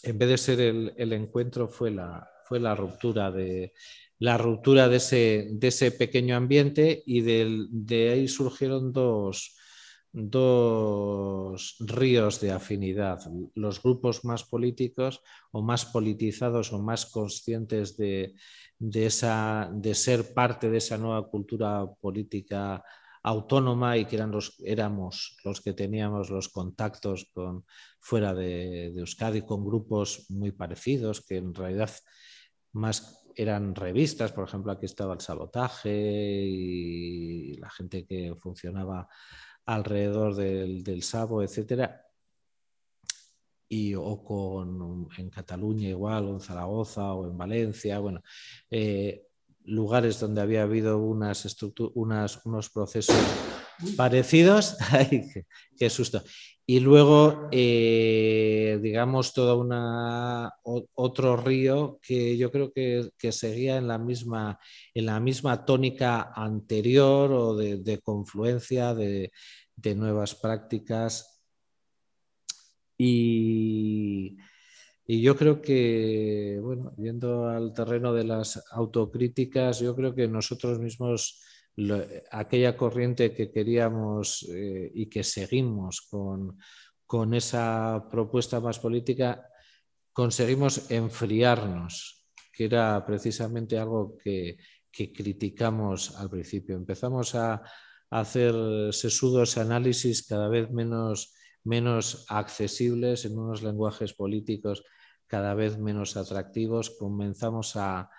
en vez de ser el, el encuentro, fue la, fue la ruptura de, la ruptura de ese, de ese pequeño ambiente y de ahí surgieron dos, dos ríos de afinidad. Los grupos más políticos o más politizados o más conscientes de, esa, de ser parte de esa nueva cultura política autónoma y que eran los, éramos los que teníamos los contactos con, fuera de, de Euskadi con grupos muy parecidos que en realidad más eran revistas, por ejemplo, aquí estaba el sabotaje y la gente que funcionaba alrededor del, del Sabo, etcétera. Y, o con, en Cataluña igual, o en Zaragoza, o en Valencia, bueno, eh, lugares donde había habido unas, unas unos procesos parecidos. ¡Ay, qué, susto! Y luego, eh, digamos, todo una, otro río que yo creo que, seguía en la, misma, en la misma tónica anterior o de, confluencia de, nuevas prácticas. Y, y yo creo que, bueno, yendo al terreno de las autocríticas, yo creo que nosotros mismos aquella corriente que queríamos eh, y que seguimos con, con, esa propuesta más política, conseguimos enfriarnos, que era precisamente algo que, que criticamos al principio. Empezamos a, a hacer sesudos análisis cada vez menos, menos accesibles en unos lenguajes políticos cada vez menos atractivos, comenzamos a,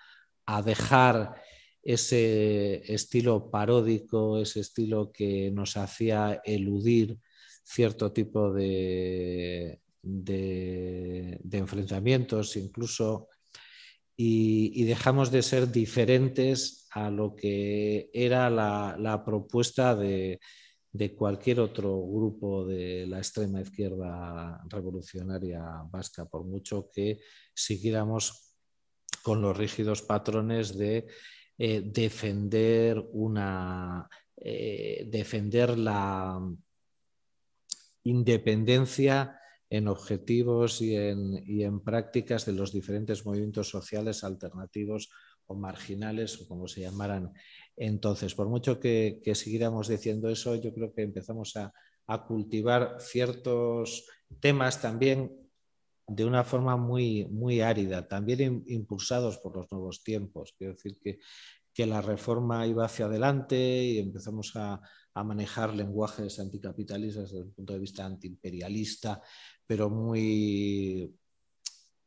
a dejar ese estilo paródico, ese estilo que nos hacía eludir cierto tipo de, de, enfrentamientos incluso y, dejamos de ser diferentes a lo que era la, propuesta de, de, cualquier otro grupo de la extrema izquierda revolucionaria vasca, por mucho que siguiéramos con los rígidos patrones de eh, defender una eh, defender la independencia en objetivos y en, y en prácticas de los diferentes movimientos sociales alternativos o marginales o como se llamaran entonces. Por mucho que, siguiéramos diciendo eso, yo creo que empezamos a, cultivar ciertos temas también de una forma muy, muy árida, también impulsados por los nuevos tiempos. Quiero decir que, que la reforma iba hacia adelante y empezamos a, a manejar lenguajes anticapitalistas desde el punto de vista antiimperialista, pero muy,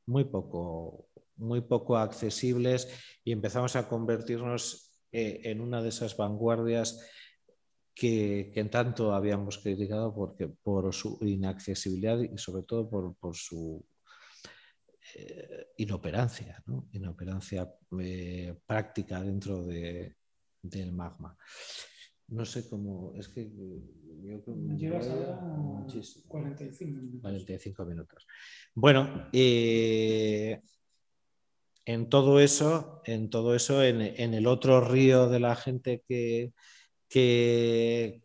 muy poco muy poco accesibles y empezamos a convertirnos eh, en una de esas vanguardias que, en tanto habíamos criticado porque, por su inaccesibilidad y sobre todo por, su eh, inoperancia, inoperancia eh, práctica dentro del magma. No sé cómo, es que yo Llevas a 45 minutos. 45 minutos. Bueno, en todo eso, en todo eso, en, el otro río de la gente que, que,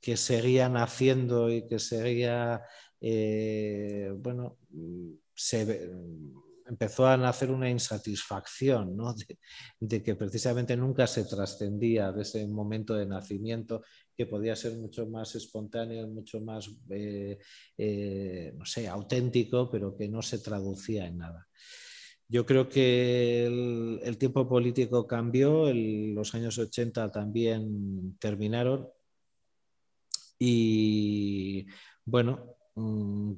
que seguía naciendo y que seguía, eh, bueno, se empezó a nacer una insatisfacción, ¿no? de, que precisamente nunca se trascendía de ese momento de nacimiento que podía ser mucho más espontáneo, mucho más, eh, eh, no sé, auténtico, pero que no se traducía en nada. Yo creo que el, tiempo político cambió, los años 80 también terminaron y bueno, mm,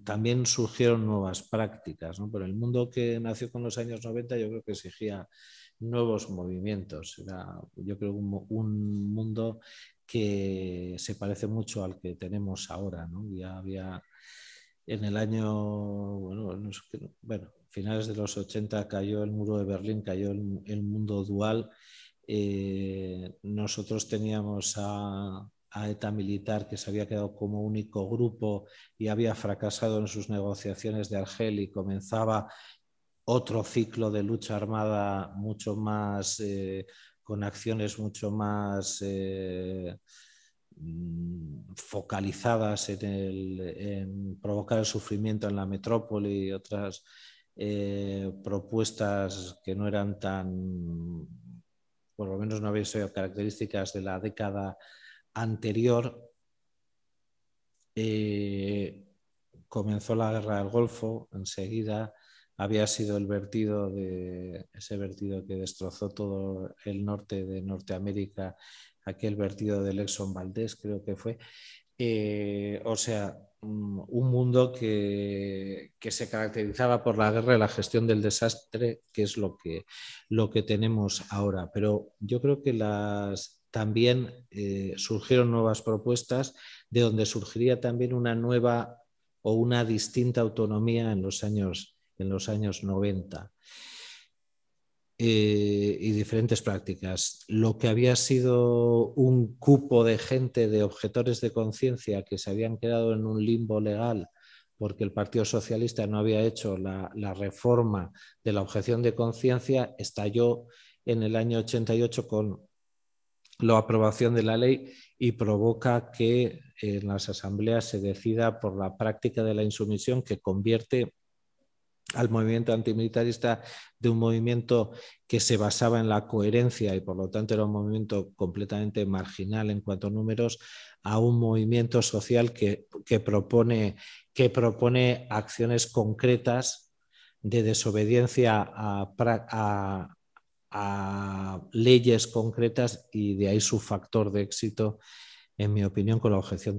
también surgieron nuevas prácticas, ¿no? pero el mundo que nació con los años 90 yo creo que exigía nuevos movimientos. Era, yo creo, un, un mundo que se parece mucho al que tenemos ahora. ¿no? Ya había en el año, bueno, bueno finales de los 80 cayó el muro de Berlín, cayó el, mundo dual. Eh, nosotros teníamos a, ETA militar que se había quedado como único grupo y había fracasado en sus negociaciones de Argel y comenzaba otro ciclo de lucha armada mucho más, eh, con acciones mucho más eh, mm, focalizadas en, en, provocar el sufrimiento en la metrópoli y otras eh, propuestas que no eran tan, por lo menos no habían sido características de la década anterior. Eh, comenzó la guerra del Golfo, enseguida había sido el vertido de ese vertido que destrozó todo el norte de Norteamérica, aquel vertido del Exxon Valdés, creo que fue. Eh, o sea, Mm, un mundo que, se caracterizaba por la guerra y la gestión del desastre, que es lo que, lo que tenemos ahora. Pero yo creo que las, también eh, surgieron nuevas propuestas de donde surgiría también una nueva o una distinta autonomía en los años, en los años 90. Eh, y diferentes prácticas. Lo que había sido un cupo de gente, de objetores de conciencia que se habían quedado en un limbo legal porque el Partido Socialista no había hecho la, reforma de la objeción de conciencia, estalló en el año 88 con la aprobación de la ley y provoca que en las asambleas se decida por la práctica de la insumisión que convierte al movimiento antimilitarista de un movimiento que se basaba en la coherencia y por lo tanto era un movimiento completamente marginal en cuanto a números, a un movimiento social que, propone, que propone acciones concretas de desobediencia a, leyes concretas y de ahí su factor de éxito en mi opinión, con la objeción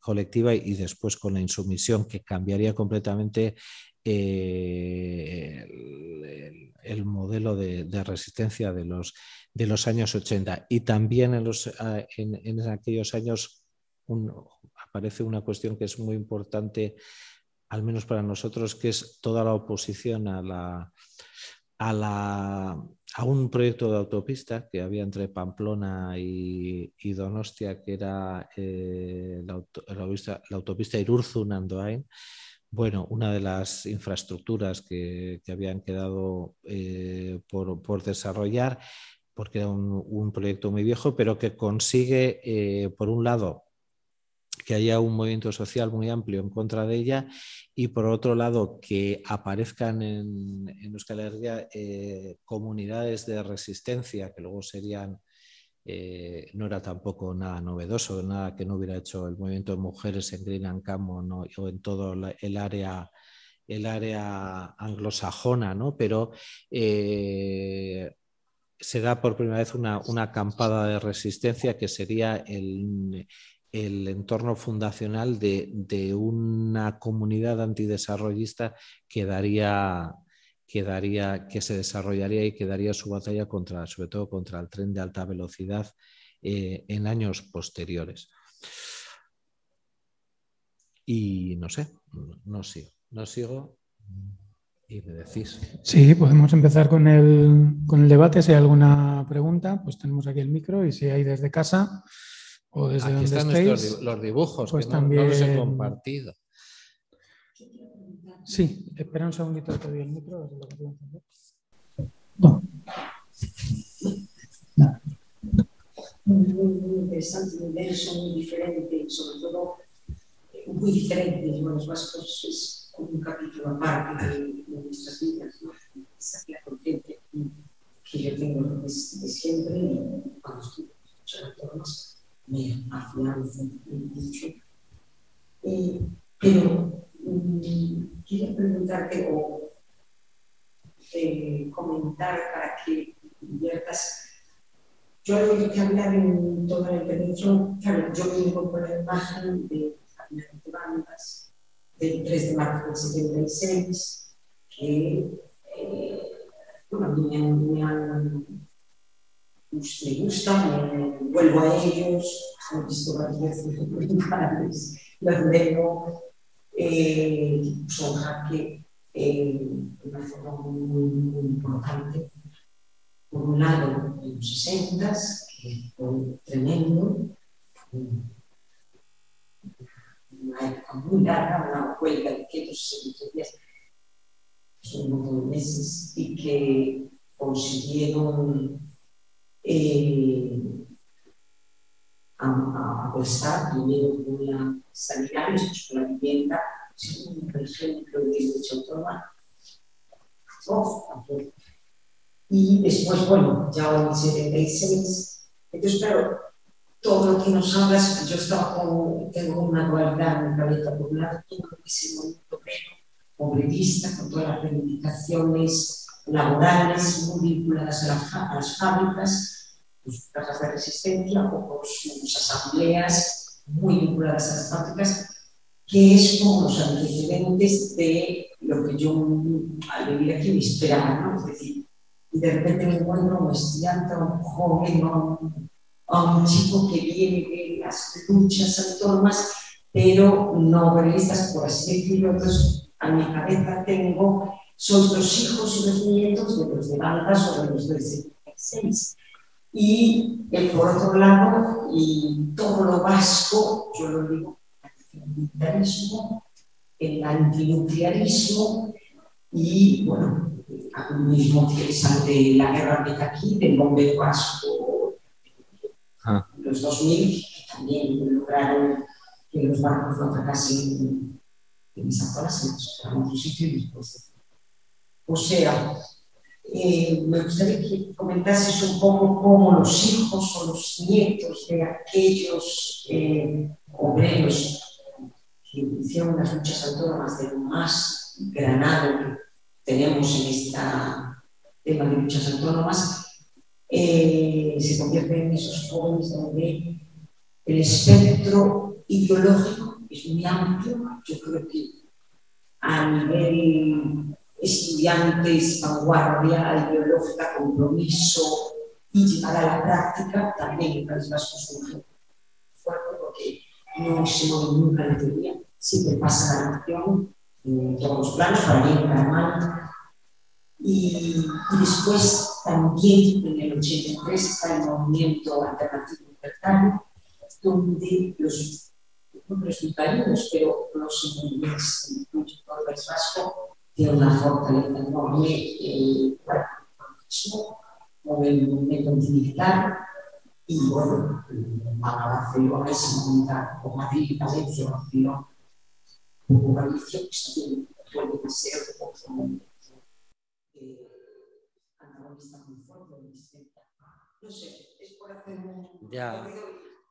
colectiva y después con la insumisión, que cambiaría completamente eh, el, modelo de, resistencia de los, de los años 80. Y también en, los, ah, en, aquellos años aparece una cuestión que es muy importante, al menos para nosotros, que es toda la oposición a la, a, la, a, un proyecto de autopista que había entre Pamplona y, Donostia, que era eh, la, autopista, la, Irurzun-Andoain, bueno, una de las infraestructuras que, habían quedado eh, por, desarrollar, porque era un, proyecto muy viejo, pero que consigue, eh, por un lado, que haya un movimiento social muy amplio en contra de ella y por otro lado que aparezcan en, Euskal Herria eh, comunidades de resistencia que luego serían eh, no era tampoco nada novedoso, nada que no hubiera hecho el movimiento de mujeres en Green Camo o en todo el área el área anglosajona, ¿no? pero eh, se da por primera vez una, una, acampada de resistencia que sería el, el entorno fundacional de, una comunidad antidesarrollista que daría, que se desarrollaría y que daría su batalla contra, sobre todo contra el tren de alta velocidad eh, en años posteriores. Y no sé, no sigo, no sigo y me decís. Sí, podemos empezar con el, con el debate. Si hay alguna pregunta, pues tenemos aquí el micro y si hay desde casa, o desde Aquí están los dibujos, pues que también... no, los he compartido. Sí, espera un segundito que te doy el micro. No. Muy, muy interesante, muy denso, muy diferente, sobre todo eh, muy diferentes. Bueno, los vascos es como un capítulo aparte de, nuestras vidas, ¿no? Esa es la conciencia que yo tengo desde siempre y cuando estuve escuchando a me afianza mucho. Eh, pero mm, quiero preguntarte o eh, comentar para que inviertas. Yo he que hablar en toda la intervención, claro, yo vengo con la imagen de de bandas del 3 de marzo del 76, que eh, bueno, mí me han me gusta, me vuelvo a ellos, he visto varias veces documentales, los leo, eh, son jaque eh, de una forma muy, muy, importante. Por un lado, en los 60, que fue tremendo, una época muy larga, una huelga de 163 días, son un montón de meses, y que consiguieron eh, a, apostar primero con la después con la vivienda, según por ejemplo de derecho autónoma. Y después, bueno, ya en el 76, entonces, claro, todo lo que nos hablas, yo estaba con, tengo una dualidad en la cabeza, por un lado, todo lo que es el movimiento obrerista, con todas las reivindicaciones laborales muy vinculadas a, a las fábricas, sus cajas de resistencia o por sus asambleas muy vinculadas a las fábricas, que es como los antecedentes de lo que yo al vivir aquí me esperaba, ¿no? Es decir, de repente me encuentro un estudiante, un joven, a un, chico que viene las luchas autónomas, pero no realistas, por así decirlo. Entonces, a mi cabeza tengo, son los hijos y los nietos de los de bandas o de los del 76 y el, por otro lado, y todo lo vasco, yo lo digo, el militarismo, el antinuclearismo y, bueno, al mismo ante la guerra de aquí, del bombero vasco, ah. los 2000, que también lograron que los barcos no fracasen en esa zona, sino en otro sitio y después. O sea, eh, me gustaría que comentases un poco cómo los hijos o los nietos de aquellos eh, obreros que hicieron las luchas autónomas de más granado que tenemos en este tema de luchas autónomas, eh, se convierten en esos jóvenes donde el espectro ideológico es muy amplio. Yo creo que a nivel estudiantes, vanguardia ideológica, compromiso y llegar a la práctica, también en País Vasco un fuerte porque no se mueve nunca la teoría, siempre pasa la acción en todos los planos, para bien, para mal. Y, y, después también en el 83 está el movimiento alternativo libertario, donde los, no los pero los movimientos, incluye el País Vasco, tiene una fortaleza enorme, el movimiento antimilitar, y bueno, Barcelona, esa comunidad, o Madrid, Valencia, Barcelona, o Galicia, pues también puede ser otro momento antagonista muy fuerte, no sé, es por hacer un... Ya.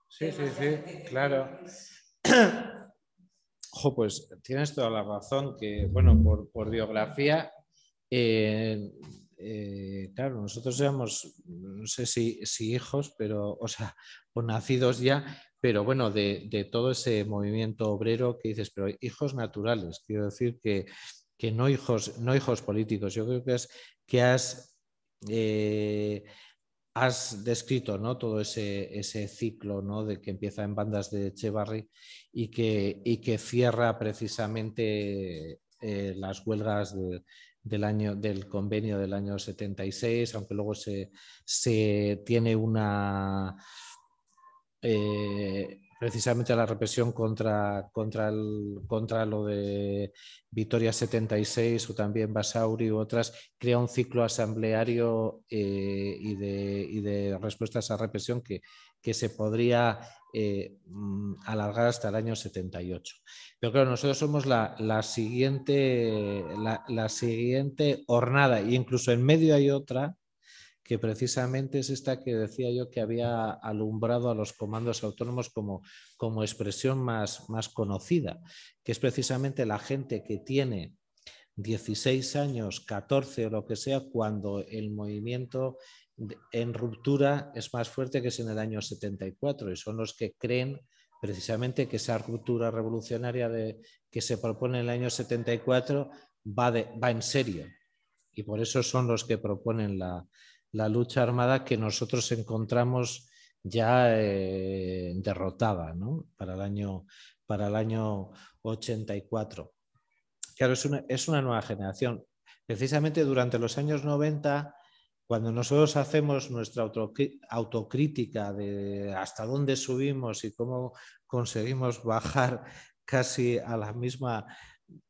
Sí, sí, sí, claro. Ojo, pues tienes toda la razón que, bueno, por, biografía, eh, eh, claro, nosotros éramos, no sé si, hijos, pero, o sea, o nacidos ya, pero bueno, de, todo ese movimiento obrero que dices, pero hijos naturales, quiero decir que, no, hijos, no hijos políticos, yo creo que es que has... Eh, has descrito ¿no? todo ese, ese ciclo ¿no? de que empieza en bandas de Echevarri y que, y que cierra precisamente eh, las huelgas del, año, del convenio del año 76, aunque luego se, se tiene una... Eh, precisamente la represión contra, contra, el, contra lo de Vitoria 76 o también Basauri u otras, crea un ciclo asambleario eh, y, de, de, respuesta a esa represión que, que se podría eh, mm, alargar hasta el año 78. Pero claro, nosotros somos la, la siguiente, la, la siguiente hornada, e incluso en medio hay otra que precisamente es esta que decía yo que había alumbrado a los comandos autónomos como, como expresión más, más conocida, que es precisamente la gente que tiene 16 años, 14 o lo que sea, cuando el movimiento en ruptura es más fuerte que es en el año 74 y son los que creen precisamente que esa ruptura revolucionaria de, que se propone en el año 74 va, va en serio. Y por eso son los que proponen la, la lucha armada que nosotros encontramos ya eh, derrotada para, el año, para el año 84. Claro, es una, es una nueva generación. Precisamente durante los años 90, cuando nosotros hacemos nuestra autocrítica de hasta dónde subimos y cómo conseguimos bajar casi a la misma,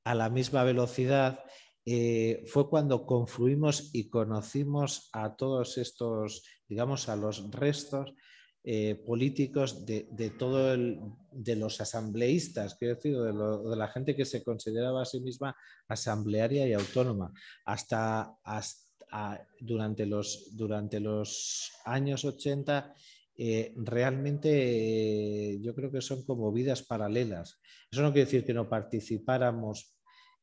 a la misma velocidad, eh, fue cuando confluimos y conocimos a todos estos, digamos, a los restos eh, políticos de, todo el, de los asambleístas, quiero decir, de, la gente que se consideraba a sí misma asamblearia y autónoma, hasta, durante, los, durante los años 80. Eh, realmente yo creo que son como vidas paralelas. Eso no quiere decir que no participáramos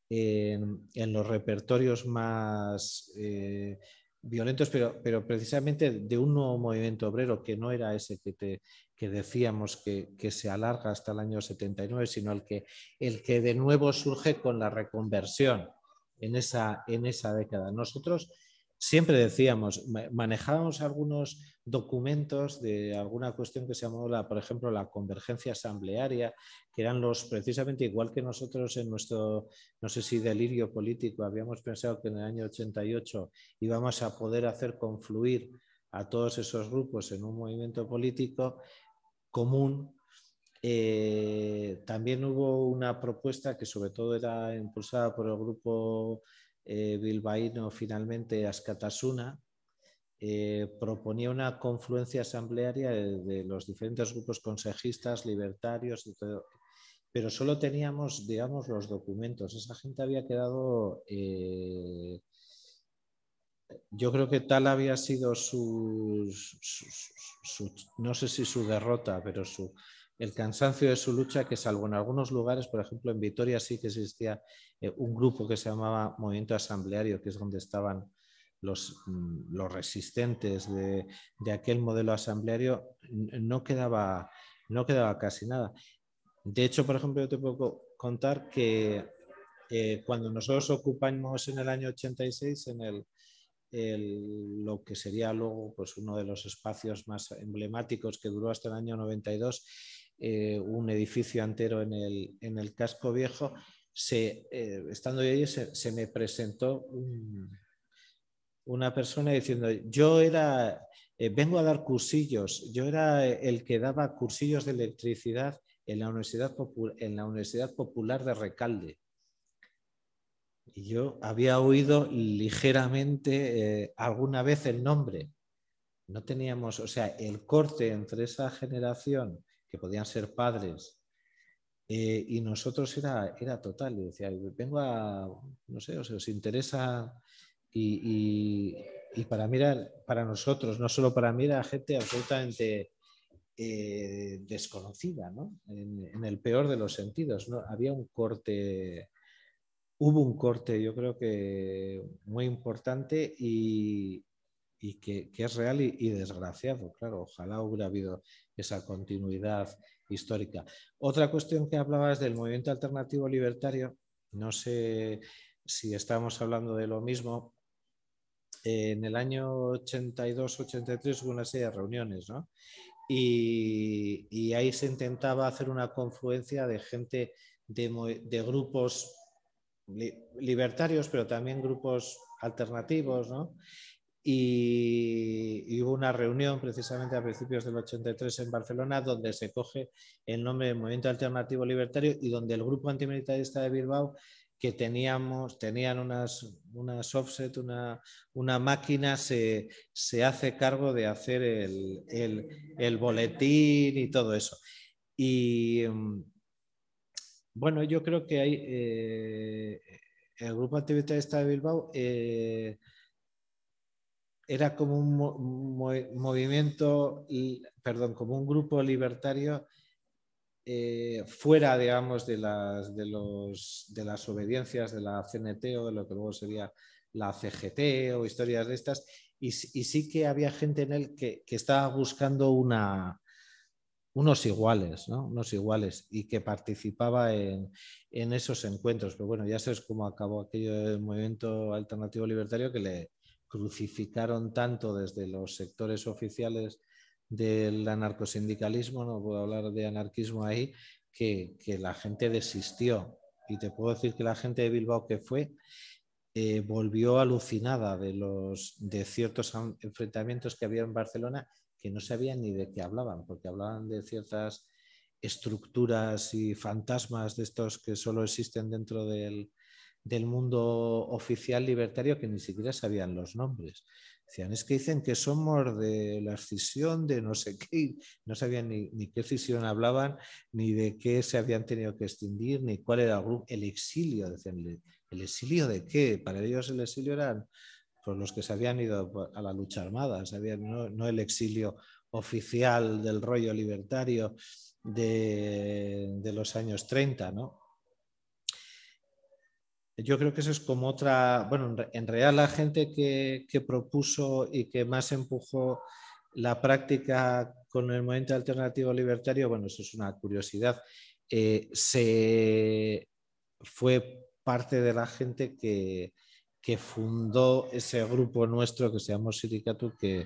en, los repertorios más eh, violentos, pero, pero, precisamente de un nuevo movimiento obrero que no era ese que, te, que decíamos que, que, se alarga hasta el año 79, sino el que, el que de nuevo surge con la reconversión en esa, en esa década. Nosotros siempre decíamos, manejábamos algunos documentos de alguna cuestión que se llamó, la, por ejemplo, la convergencia asamblearia, que eran los, precisamente igual que nosotros en nuestro, no sé si delirio político, habíamos pensado que en el año 88 íbamos a poder hacer confluir a todos esos grupos en un movimiento político común. Eh, también hubo una propuesta que sobre todo era impulsada por el grupo eh, bilbaíno finalmente Ascatasuna, eh, proponía una confluencia asamblearia de, los diferentes grupos consejistas, libertarios, pero solo teníamos, digamos, los documentos. Esa gente había quedado, eh, yo creo que tal había sido su, no sé si su derrota, pero su, el cansancio de su lucha, que salvo en algunos lugares, por ejemplo en Vitoria sí que existía eh, un grupo que se llamaba Movimiento Asambleario, que es donde estaban los, mm, los resistentes de, aquel modelo asambleario, no quedaba, no quedaba casi nada. De hecho, por ejemplo, yo te puedo contar que eh, cuando nosotros ocupamos en el año 86 en el, lo que sería luego pues, uno de los espacios más emblemáticos que duró hasta el año 92, eh, un edificio entero en el, casco viejo, se, eh, estando yo allí se, me presentó una persona diciendo, yo era, eh, vengo a dar cursillos, yo era el que daba cursillos de electricidad en la Universidad, en la Universidad Popular de Recalde. Y yo había oído ligeramente alguna vez el nombre, no teníamos, o sea, el corte entre esa generación, podían ser padres, eh, y nosotros era, era total. Y decía, vengo a, no sé, os interesa. Y, para mí para nosotros, no solo para mí, era gente absolutamente eh, desconocida, ¿no? En, el peor de los sentidos, ¿no? Había un corte, hubo un corte, yo creo que muy importante y, que, es real y, desgraciado, claro. Ojalá hubiera habido esa continuidad histórica. Otra cuestión que hablabas del movimiento alternativo libertario, no sé si estamos hablando de lo mismo. En el año 82-83 hubo una serie de reuniones, ¿no? Y, ahí se intentaba hacer una confluencia de gente de, grupos libertarios, pero también grupos alternativos, ¿no? Y, hubo una reunión precisamente a principios del 83 en Barcelona donde se coge el nombre de Movimiento Alternativo Libertario y donde el grupo antimilitarista de Bilbao que teníamos, tenían unas, unas offset, una, una máquina, se, se, hace cargo de hacer el, el, el, boletín y todo eso. Y mm, bueno, yo creo que hay eh, el grupo antimilitarista de Bilbao eh, era como un movimiento, perdón, como un grupo libertario eh, fuera, digamos, de las, de, los, de las obediencias de la CNT o de lo que luego sería la CGT o historias de estas, y, sí que había gente en él que, estaba buscando una, unos iguales, ¿no? Unos iguales, y que participaba en, en, esos encuentros. Pero bueno, ya sabes cómo acabó aquello del movimiento alternativo libertario que le, crucificaron tanto desde los sectores oficiales del anarcosindicalismo, no puedo hablar de anarquismo ahí, que, la gente desistió. Y te puedo decir que la gente de Bilbao que fue eh, volvió alucinada de, los, de ciertos enfrentamientos que había en Barcelona que no sabían ni de qué hablaban, porque hablaban de ciertas estructuras y fantasmas de estos que solo existen dentro del, del mundo oficial libertario que ni siquiera sabían los nombres. Decían, es que dicen que somos de la escisión de no sé qué, no sabían ni, qué escisión hablaban, ni de qué se habían tenido que extinguir, ni cuál era el exilio, decían, ¿el exilio de qué? Para ellos el exilio eran pues, los que se habían ido a la lucha armada, no, no el exilio oficial del rollo libertario de los años 30, ¿no? Yo creo que eso es como otra, bueno, en realidad la gente que, propuso y que más empujó la práctica con el movimiento alternativo libertario, bueno, eso es una curiosidad, eh, se fue parte de la gente que, fundó ese grupo nuestro que se llamó Sindicato, que,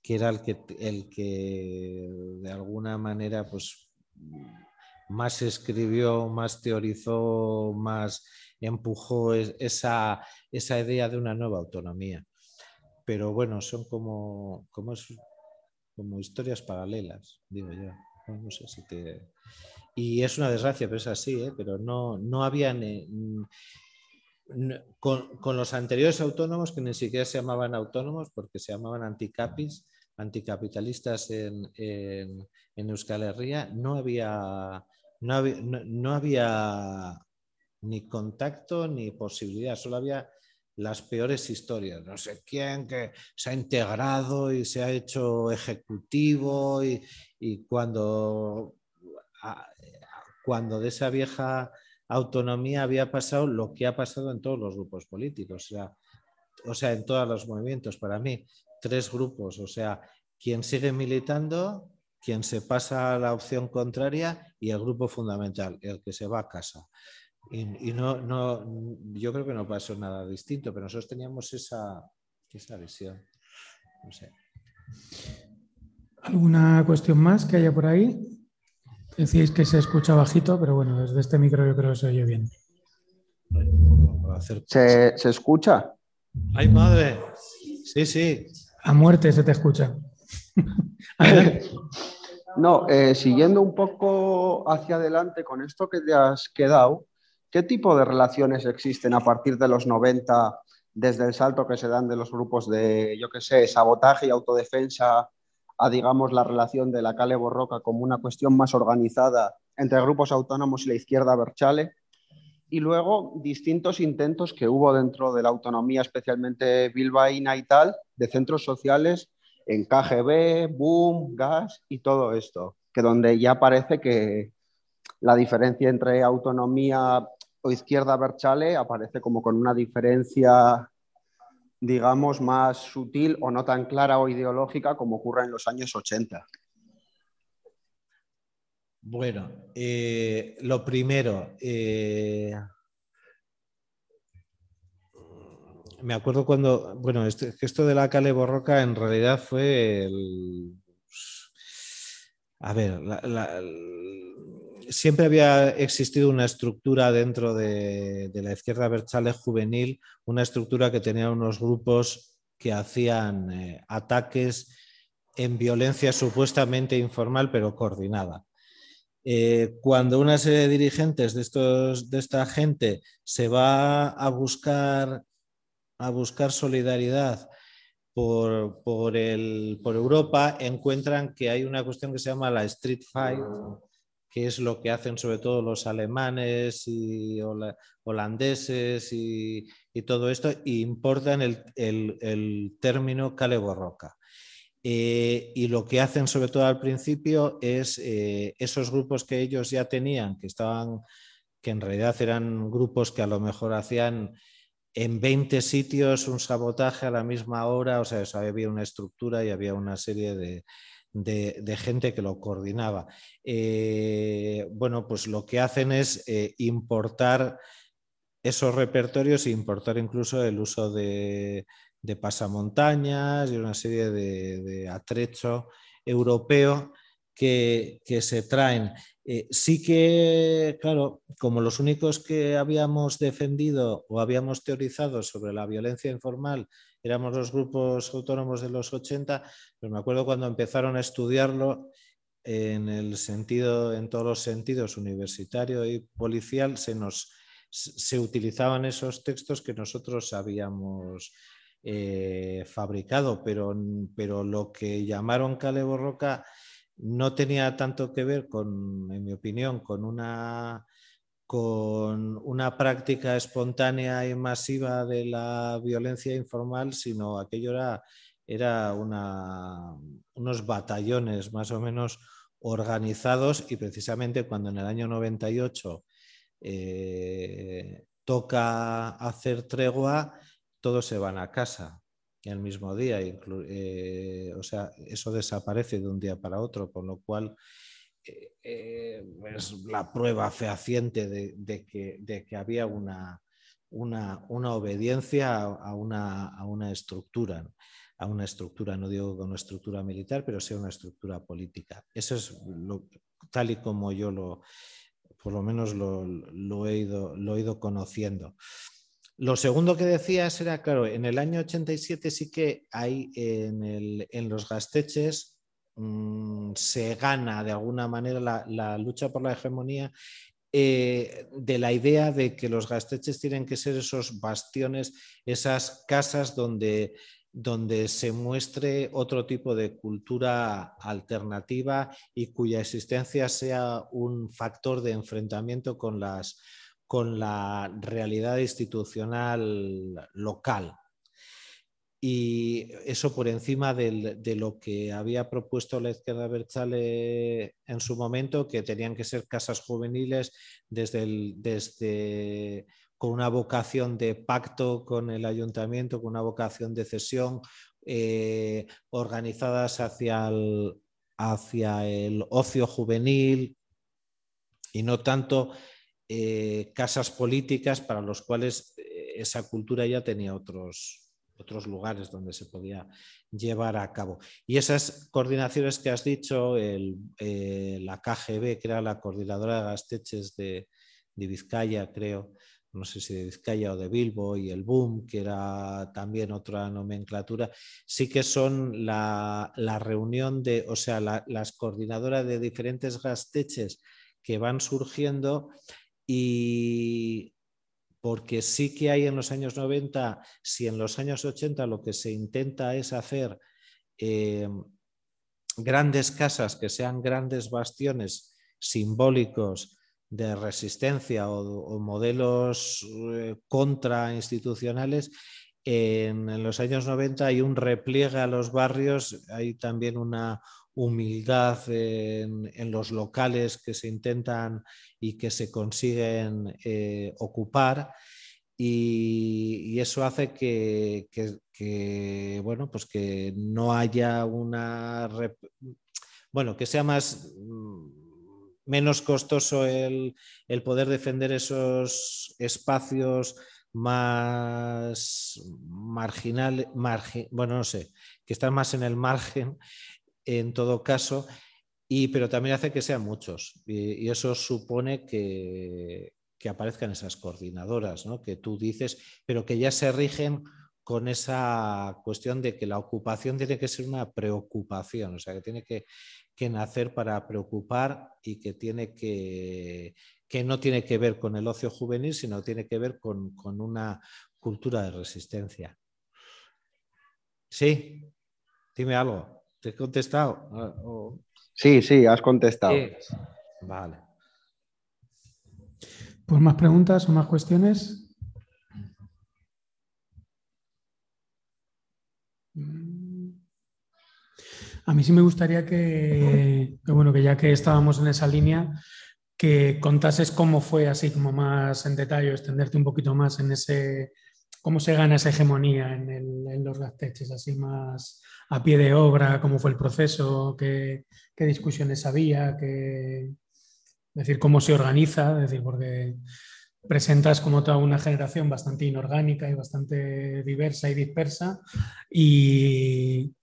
que era el que, el que de alguna manera pues, más escribió, más teorizó, más empujó esa, idea de una nueva autonomía. Pero bueno, son como, como, historias paralelas, digo yo. No sé si Y es una desgracia, pero es así, ¿eh? pero no, no había... con, los anteriores autónomos, que ni siquiera se llamaban autónomos porque se llamaban anticapis, anticapitalistas en, en, Euskal Herria, no había, no había ni contacto ni posibilidad, solo había las peores historias. No sé quién que se ha integrado y se ha hecho ejecutivo y, cuando, cuando de esa vieja autonomía había pasado lo que ha pasado en todos los grupos políticos, o sea, o sea, en todos los movimientos. Para mí, tres grupos, o sea, quien sigue militando, quien se pasa a la opción contraria y el grupo fundamental, el que se va a casa. Y, no, no, yo creo que no pasó nada distinto, pero nosotros teníamos esa, esa visión. No sé. ¿Alguna cuestión más que haya por ahí? Decís que se escucha bajito, pero bueno, desde este micro yo creo que se oye bien. ¿Se, ¿Se, escucha? ¡Ay, madre! Sí, sí. A muerte se te escucha. no, eh, siguiendo un poco hacia adelante con esto que te has quedado, ¿Qué tipo de relaciones existen a partir de los 90 desde el salto que se dan de los grupos de, yo qué sé, sabotaje y autodefensa a, digamos, la relación de la Cale Borroca como una cuestión más organizada entre grupos autónomos y la izquierda Berchale. Y luego distintos intentos que hubo dentro de la autonomía, especialmente bilbaína y tal, de centros sociales en KGB, Boom, Gas y todo esto, que donde ya parece que la diferencia entre autonomía o izquierda Berchale aparece como con una diferencia, digamos, más sutil o no tan clara o ideológica como ocurre en los años 80. Bueno, eh, lo primero, eh, me acuerdo cuando, bueno, este, esto de la Cale Borroca en realidad fue el... A ver, siempre había existido una estructura dentro de, la izquierda Berchale juvenil, una estructura que tenía unos grupos que hacían eh, ataques en violencia supuestamente informal pero coordinada. Eh, cuando una serie de dirigentes de, estos, de esta gente se va a buscar a buscar solidaridad por, por, Europa, encuentran que hay una cuestión que se llama la street fight, que es lo que hacen sobre todo los alemanes y holandeses y, todo esto, e importan el, término caleborroca. Eh, y lo que hacen sobre todo al principio es eh, esos grupos que ellos ya tenían, que estaban, que en realidad eran grupos que a lo mejor hacían en 20 sitios un sabotaje a la misma hora, o sea, había una estructura y había una serie de, gente que lo coordinaba. Eh, bueno, pues lo que hacen es eh, importar esos repertorios e importar incluso el uso de, pasamontañas y una serie de, atrecho europeo que, que se traen. Eh, sí que, claro, como los únicos que habíamos defendido o habíamos teorizado sobre la violencia informal éramos los grupos autónomos de los 80, pues me acuerdo cuando empezaron a estudiarlo en el sentido, en todos los sentidos, universitario y policial, se nos se utilizaban esos textos que nosotros habíamos eh, fabricado, pero, pero lo que llamaron Cale Borroca no tenía tanto que ver con, en mi opinión, con una, con una práctica espontánea y masiva de la violencia informal, sino aquello era, era unos batallones más o menos organizados y precisamente cuando en el año 98 eh, toca hacer tregua, todos se van a casa el mismo día. Eh, o sea, eso desaparece de un día para otro, con lo cual eh, es la prueba fehaciente de, que, había una, una, obediencia a una, a una, estructura. A una estructura, no digo con una estructura militar, pero sí una estructura política. Eso es tal y como yo lo, por lo menos lo, he, ido, lo he ido conociendo. Lo segundo que decías era, claro, en el año 87 sí que hay en, los gasteches mm, se gana de alguna manera la, lucha por la hegemonía eh, de la idea de que los gasteches tienen que ser esos bastiones, esas casas donde, donde se muestre otro tipo de cultura alternativa y cuya existencia sea un factor de enfrentamiento con las con la realidad institucional local. Y eso por encima de lo que había propuesto la izquierda Berchale en su momento, que tenían que ser casas juveniles desde, desde con una vocación de pacto con el ayuntamiento, con una vocación de cesión, eh, organizadas hacia hacia el ocio juvenil y no tanto eh, casas políticas para los cuales eh, esa cultura ya tenía otros, otros lugares donde se podía llevar a cabo. Y esas coordinaciones que has dicho, eh, la KGB, que era la coordinadora de gasteches de, Vizcaya, creo, no sé si de Vizcaya o de Bilbo, y el Boom, que era también otra nomenclatura, sí que son la, reunión de, o sea, las coordinadoras de diferentes gasteches que van surgiendo y porque sí que hay en los años 90, si en los años 80 lo que se intenta es hacer eh, grandes casas que sean grandes bastiones simbólicos de resistencia o, modelos eh, contrainstitucionales, en, en, los años 90 hay un repliegue a los barrios, hay también una humildad en, los locales que se intentan y que se consiguen eh, ocupar. Y, eso hace que, bueno, pues que no haya una bueno, que sea más menos costoso el, poder defender esos espacios más marginales, bueno, no sé, que están más en el margen en todo caso, y, pero también hace que sean muchos. Y, eso supone que, aparezcan esas coordinadoras, ¿no? que tú dices, pero que ya se rigen con esa cuestión de que la ocupación tiene que ser una preocupación, o sea, que tiene que, nacer para preocupar y que tiene que, que no tiene que ver con el ocio juvenil, sino tiene que ver con, con una cultura de resistencia. Sí, dime algo. ¿Te he contestado? Ah, sí, sí, has contestado. Vale. Pues más preguntas o más cuestiones. A mí sí me gustaría que, bueno, que ya que estábamos en esa línea, que contases cómo fue así como más en detalle, extenderte un poquito más en ese, cómo se gana esa hegemonía en, los gasteches, así más, a pie de obra, cómo fue el proceso, qué, discusiones había, qué, decir, cómo se organiza, decir, porque presentas como toda una generación bastante inorgánica y bastante diversa y dispersa y,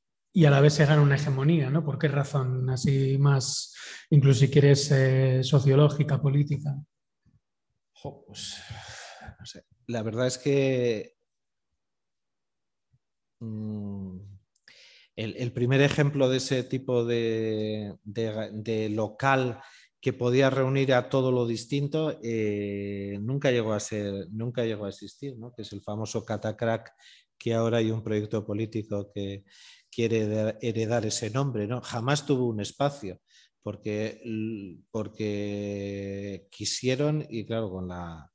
a la vez se gana una hegemonía, ¿no? ¿Por qué razón? Así más, incluso si quieres, eh, sociológica, política. pues. La verdad es que... Mm, el, primer ejemplo de ese tipo de, local que podía reunir a todo lo distinto eh, nunca llegó a ser, nunca llegó a existir, que es el famoso Catacrack, que ahora hay un proyecto político que quiere heredar ese nombre, ¿no? Jamás tuvo un espacio. Porque, porque quisieron, y claro, con la,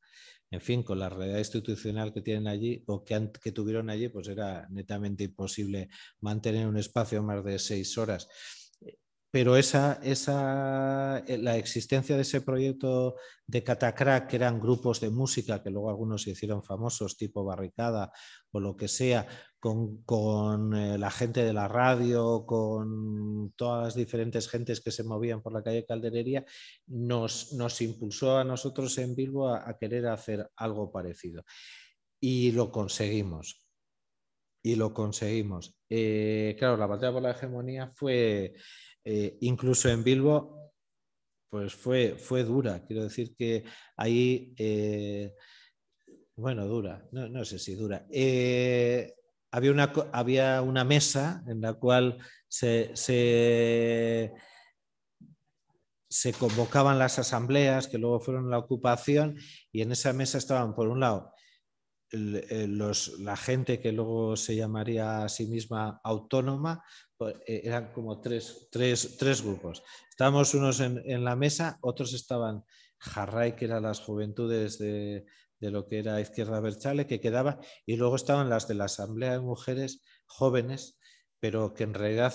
en fin, con la realidad institucional que tienen allí o que, tuvieron allí, pues era netamente imposible mantener un espacio más de seis horas pero esa, esa, eh, la existencia de ese proyecto de Catacrack, que eran grupos de música, que luego algunos se hicieron famosos, tipo Barricada o lo que sea, con, eh, la gente de la radio, con todas las diferentes gentes que se movían por la calle Calderería, nos, nos impulsó a nosotros en Bilbo a, querer hacer algo parecido. Y lo conseguimos. Y lo conseguimos. Eh, claro, la batalla por la hegemonía fue eh, incluso en Bilbo, pues fue, fue dura. Quiero decir que ahí, eh, bueno, dura, no, sé si dura. Eh, había, una, había una mesa en la cual se, se convocaban las asambleas que luego fueron la ocupación y en esa mesa estaban, por un lado, la gente que luego se llamaría a sí misma autónoma, pues, eh, eran como tres, grupos. Estábamos unos en, la mesa, otros estaban Jarray, que eran las juventudes de, lo que era Izquierda Berchale, que quedaba, y luego estaban las de la Asamblea de Mujeres jóvenes, pero que en realidad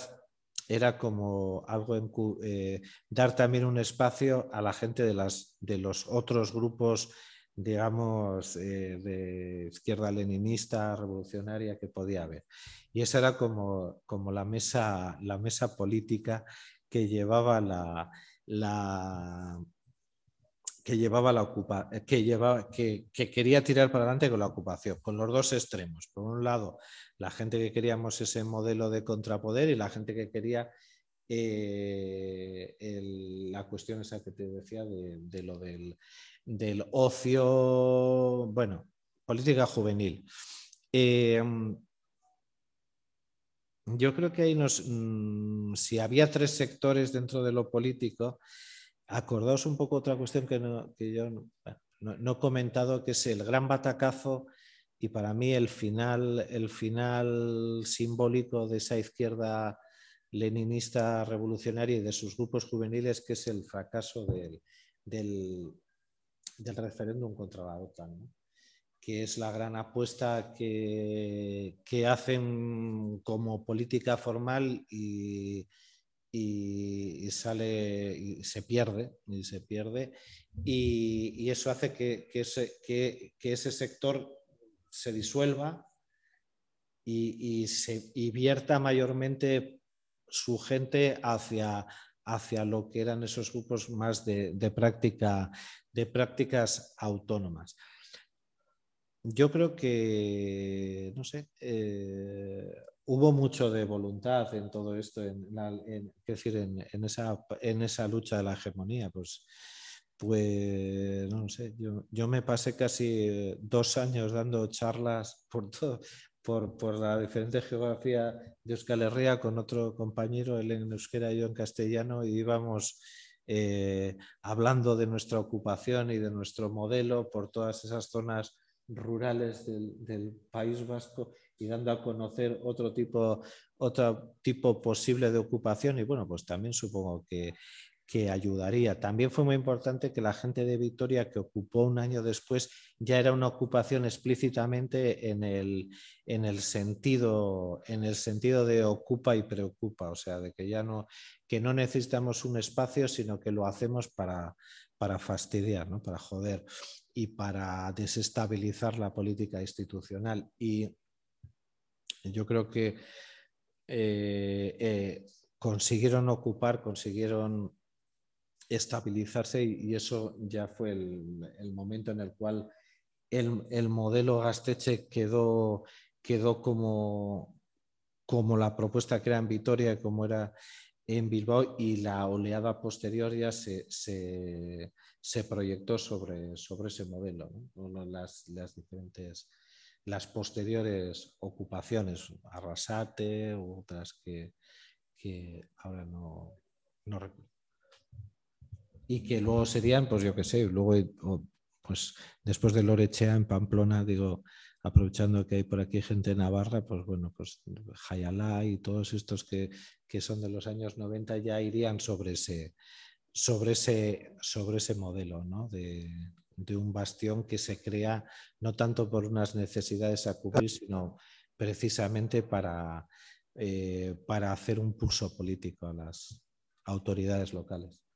era como algo en, eh, dar también un espacio a la gente de, las, de los otros grupos digamos, eh, de izquierda leninista, revolucionaria que podía haber. Y esa era como, como la, mesa, la mesa política que llevaba la, la que llevaba la ocupa, que, que, que, quería tirar para adelante con la ocupación, con los dos extremos. Por un lado, la gente que queríamos ese modelo de contrapoder y la gente que quería eh, la cuestión esa que te decía de lo del ocio, bueno, política juvenil. Eh, yo creo que ahí nos, mm, si había tres sectores dentro de lo político, acordaos un poco otra cuestión que, yo, no, he comentado que es el gran batacazo y para mí el final, el final simbólico de esa izquierda leninista revolucionaria y de sus grupos juveniles, que es el fracaso del, del, referéndum contra la OTAN, que es la gran apuesta que, que hacen como política formal y, y, sale se pierde y se pierde. Y, eso hace que, ese, que, ese, sector se disuelva y, se vierta mayormente su gente hacia, hacia lo que eran esos grupos más de, práctica, de prácticas autónomas. Yo creo que, no sé, eh, hubo mucho de voluntad en todo esto, en, decir, en, esa, en esa lucha de la hegemonía. Pues, pues no sé, yo, me pasé casi dos años dando charlas por, todo, por, la diferente geografía de Euskal Herria con otro compañero, él en euskera y yo en castellano, y íbamos eh, hablando de nuestra ocupación y de nuestro modelo por todas esas zonas rurales del País Vasco y dando a conocer otro tipo, otro tipo posible de ocupación. Y bueno, pues también supongo que, que ayudaría. También fue muy importante que la gente de Victoria que ocupó un año después ya era una ocupación explícitamente en el, en el, sentido, en el sentido de ocupa y preocupa, o sea, de que ya no, que no necesitamos un espacio, sino que lo hacemos para, para fastidiar, ¿no? para joder y para desestabilizar la política institucional. Y yo creo que eh, eh, consiguieron ocupar, consiguieron estabilizarse y, eso ya fue el, momento en el cual el, modelo Gasteche quedó, quedó como, como la propuesta que era en Vitoria, como era en Bilbao y la oleada posterior ya se, proyectó sobre, sobre, ese modelo, las, las diferentes las posteriores ocupaciones, Arrasate u otras que, ahora no, recuerdo. Y que luego serían, pues yo qué sé, luego, pues después de Lorechea en Pamplona, digo, aprovechando que hay por aquí gente de Navarra, pues bueno, pues Jayalá y todos estos que, que, son de los años 90 ya irían sobre ese, sobre ese, sobre ese modelo ¿no? de, de un bastión que se crea no tanto por unas necesidades a cubrir, sino precisamente para, eh, para hacer un pulso político a las autoridades locales.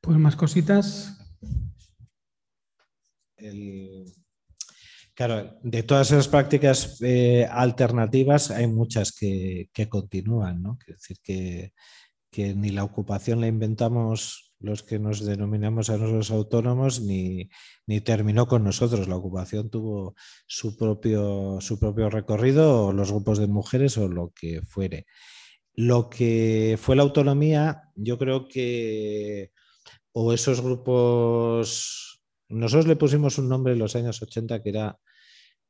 Pues más cositas. claro, de todas esas prácticas eh, alternativas hay muchas que, continúan, ¿no? Es decir, que, que ni la ocupación la inventamos los que nos denominamos a nosotros autónomos, ni, terminó con nosotros. La ocupación tuvo su propio, su propio recorrido, o los grupos de mujeres o lo que fuere. Lo que fue la autonomía, yo creo que, o esos grupos, nosotros le pusimos un nombre en los años 80 que era,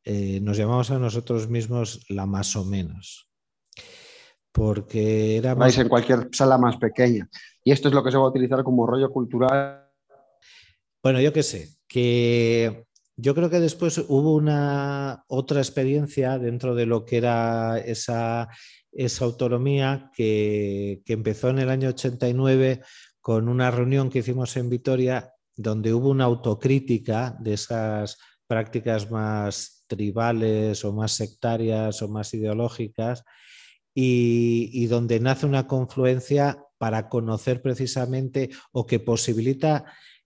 eh, nos llamamos a nosotros mismos la más o menos porque era... Vais en cualquier sala más pequeña. Y esto es lo que se va a utilizar como rollo cultural. Bueno, yo qué sé, que yo creo que después hubo una otra experiencia dentro de lo que era esa, esa autonomía que, que empezó en el año 89 con una reunión que hicimos en Vitoria donde hubo una autocrítica de esas prácticas más tribales o más sectarias o más ideológicas y, donde nace una confluencia para conocer precisamente o que posibilita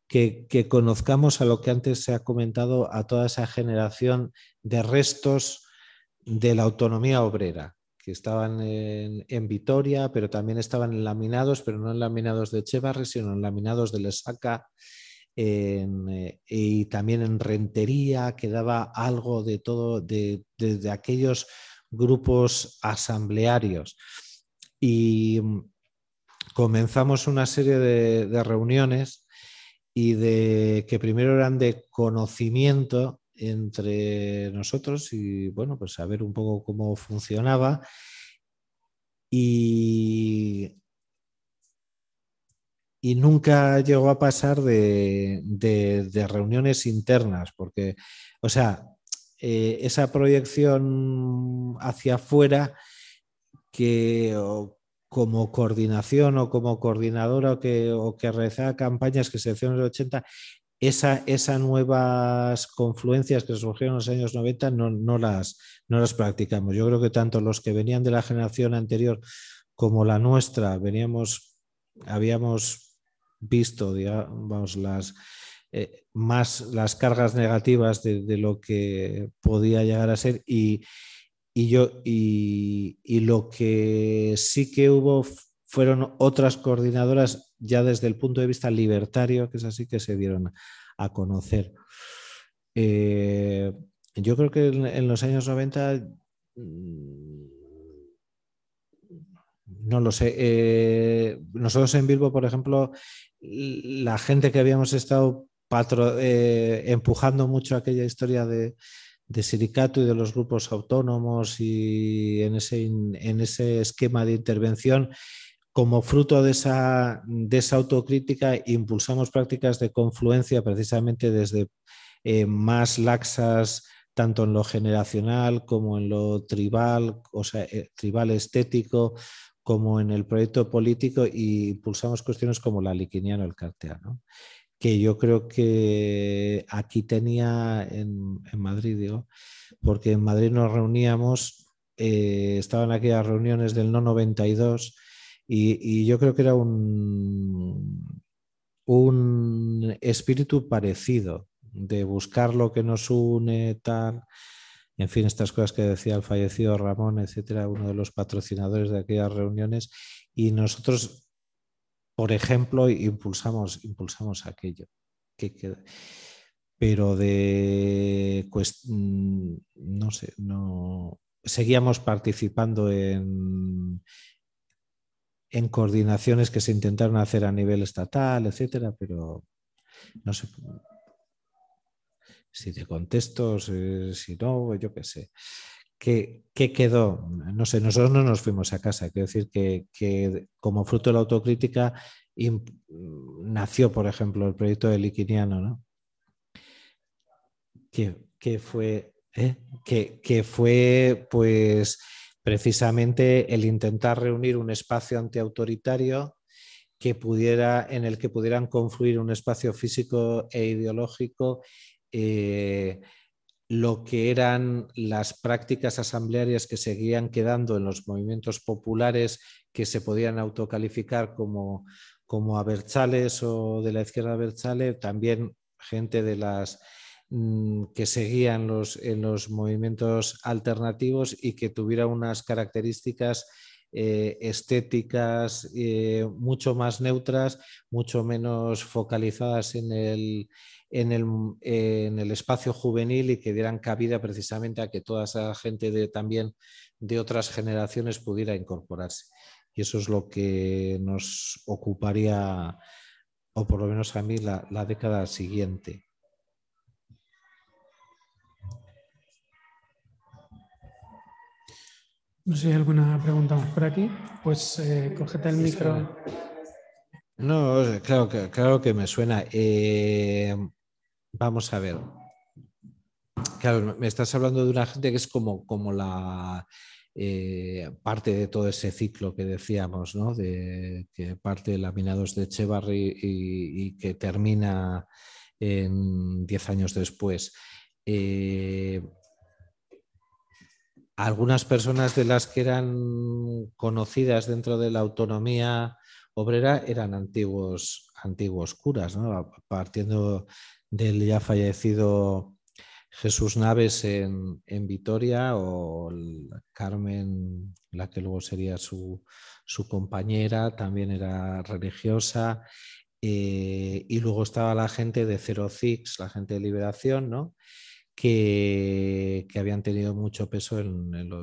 que, conozcamos a lo que antes se ha comentado, a toda esa generación de restos de la autonomía obrera, que estaban en, Vitoria, pero también estaban en laminados, pero no en laminados de Echevarri, sino en laminados de Lesaca. Eh, y también en rentería quedaba algo de todo, de aquellos grupos asamblearios. Y mm, comenzamos una serie de, reuniones y de que primero eran de conocimiento entre nosotros y bueno, pues saber un poco cómo funcionaba. Y, y nunca llegó a pasar de, reuniones internas, porque, o sea, eh, esa proyección hacia afuera que como coordinación o como coordinadora o que, o que realizaba campañas que se hicieron en los 80, esa, esas nuevas confluencias que surgieron en los años 90 no, no, las, no las practicamos. Yo creo que tanto los que venían de la generación anterior como la nuestra, veníamos, habíamos visto, digamos, las, eh, más las cargas negativas de, lo que podía llegar a ser y, yo, y, lo que sí que hubo fueron otras coordinadoras ya desde el punto de vista libertario, que es así que se dieron a conocer. Eh, yo creo que en, los años 90 no lo sé. Eh, nosotros en Bilbo, por ejemplo, la gente que habíamos estado eh, empujando mucho aquella historia de, de sindicato y de los grupos autónomos y en ese, en ese esquema de intervención, como fruto de esa, de esa autocrítica, impulsamos prácticas de confluencia precisamente desde eh, más laxas tanto en lo generacional como en lo tribal, o sea, tribal estético, como en el proyecto político y impulsamos cuestiones como la liquiniana o el carteano, que yo creo que aquí tenía en, Madrid, digo, porque en Madrid nos reuníamos, eh, estaban aquellas reuniones del no 92 y, y yo creo que era un, un espíritu parecido de buscar lo que nos une, tal. En fin, estas cosas que decía el fallecido Ramón, etcétera, uno de los patrocinadores de aquellas reuniones, y nosotros, por ejemplo, impulsamos, impulsamos aquello. pero de, pues, no sé, no seguíamos participando en, en coordinaciones que se intentaron hacer a nivel estatal, etcétera, pero no sé, si de contextos, si no, yo qué sé. ¿Qué, quedó? No sé, nosotros no nos fuimos a casa. Quiero decir que, como fruto de la autocrítica nació, por ejemplo, el proyecto de Liquiniano, ¿no? Que, fue, ¿eh? que, fue, pues, precisamente el intentar reunir un espacio antiautoritario que pudiera, en el que pudieran confluir un espacio físico e ideológico eh, lo que eran las prácticas asamblearias que seguían quedando en los movimientos populares que se podían autocalificar como, como abertzales o de la izquierda abertzale, también gente de las mm, que seguían los, en los movimientos alternativos y que tuviera unas características eh, estéticas eh, mucho más neutras, mucho menos focalizadas en el, en el, espacio juvenil y que dieran cabida precisamente a que toda esa gente de, también de otras generaciones pudiera incorporarse. Y eso es lo que nos ocuparía, o por lo menos a mí, la, década siguiente. No sé si hay alguna pregunta más por aquí. Pues eh, cógete el micro. No, claro, claro que me suena. Eh, Vamos a ver. Claro, me estás hablando de una gente que es como, como la eh, parte de todo ese ciclo que decíamos, ¿no? De que parte de Laminados de Echevarri y, que termina en 10 años después. Eh, algunas personas de las que eran conocidas dentro de la autonomía obrera eran antiguos, antiguos curas, ¿no? partiendo del ya fallecido Jesús Naves en, Vitoria o Carmen, la que luego sería su, compañera, también era religiosa. Eh, y luego estaba la gente de Zero Six, la gente de Liberación, ¿no? Que, habían tenido mucho peso,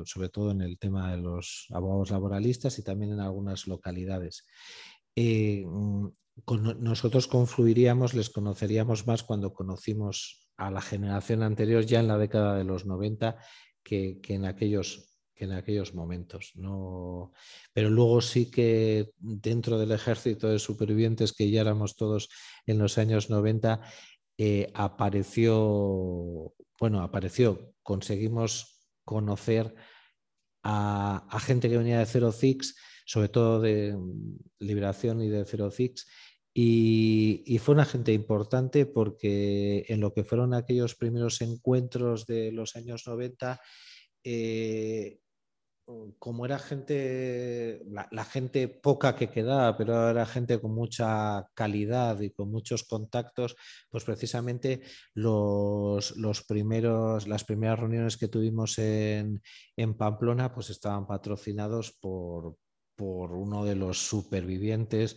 sobre todo en el tema de los abogados laboralistas y también en algunas localidades. Eh, nosotros confluiríamos, les conoceríamos más cuando conocimos a la generación anterior, ya en la década de los 90, que, en aquellos que en aquellos momentos. No... Pero luego sí que dentro del ejército de supervivientes, que ya éramos todos en los años 90, eh, apareció, bueno, apareció, conseguimos conocer a, gente que venía de Zero Six, sobre todo de Liberación y de Zero Six, y, fue una gente importante porque en lo que fueron aquellos primeros encuentros de los años 90, Mm, como era gente, la, gente poca que quedaba, pero era gente con mucha calidad y con muchos contactos, pues precisamente los, primeros, las primeras reuniones que tuvimos en, Pamplona, pues estaban patrocinados por, uno de los supervivientes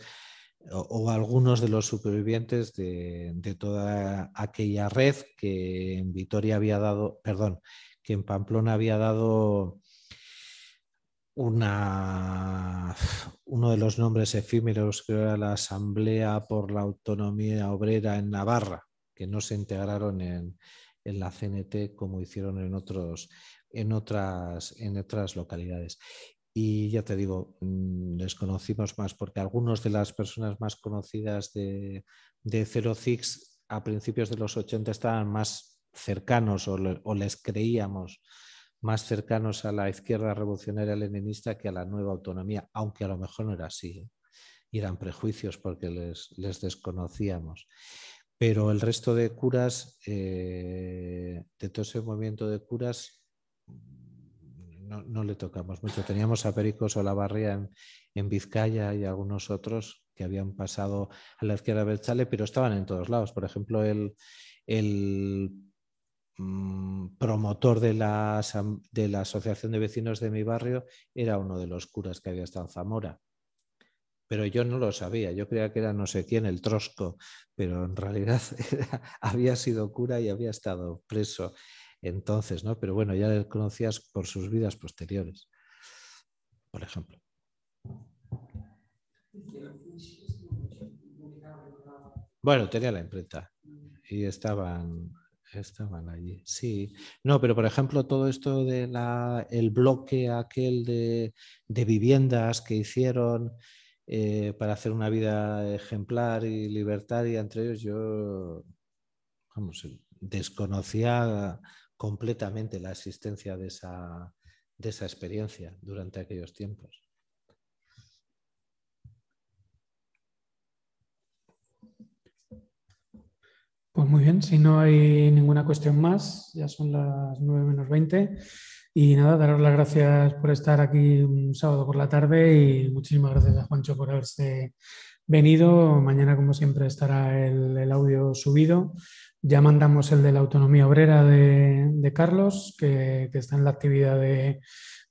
o, algunos de los supervivientes de, de, toda aquella red que en Vitoria había dado, perdón, que en Pamplona había dado una, uno de los nombres efímeros que era la Asamblea por la Autonomía Obrera en Navarra, que no se integraron en, la CNT como hicieron en, otros, en, otras, en otras localidades. Y ya te digo, mm, les conocimos más porque algunos de las personas más conocidas de, de Zero Six a principios de los 80 estaban más cercanos o, o les creíamos más cercanos a la izquierda revolucionaria leninista que a la nueva autonomía, aunque a lo mejor no era así. ¿eh? Y eran prejuicios porque les, desconocíamos. Pero el resto de curas, eh, de todo ese movimiento de curas, no, le tocamos mucho. Teníamos a Pericos Olavarría en, en Vizcaya y algunos otros que habían pasado a la izquierda del Chale, pero estaban en todos lados. Por ejemplo, el, el Mm, promotor de la, de la Asociación de Vecinos de mi barrio era uno de los curas que había estado en Zamora. Pero yo no lo sabía, yo creía que era no sé quién, el Trosco, pero en realidad había sido cura y había estado preso entonces, ¿no? Pero bueno, ya le conocías por sus vidas posteriores, por ejemplo. Bueno, tenía la imprenta y estaban Estaban allí, sí. No, pero por ejemplo, todo esto del el bloque aquel de, viviendas que hicieron eh, para hacer una vida ejemplar y libertaria entre ellos, yo, vamos, desconocía completamente la existencia de esa, de esa experiencia durante aquellos tiempos. Pues muy bien, si no hay ninguna cuestión más, ya son las 9 menos 20. Y nada, daros las gracias por estar aquí un sábado por la tarde y muchísimas gracias a Juancho por haberse venido. Mañana, como siempre, estará el, audio subido. Ya mandamos el de la autonomía obrera de, Carlos, que, está en la actividad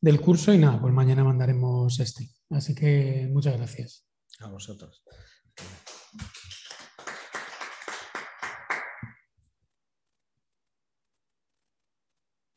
del curso. Y nada, pues mañana mandaremos este. Así que muchas gracias. A vosotros.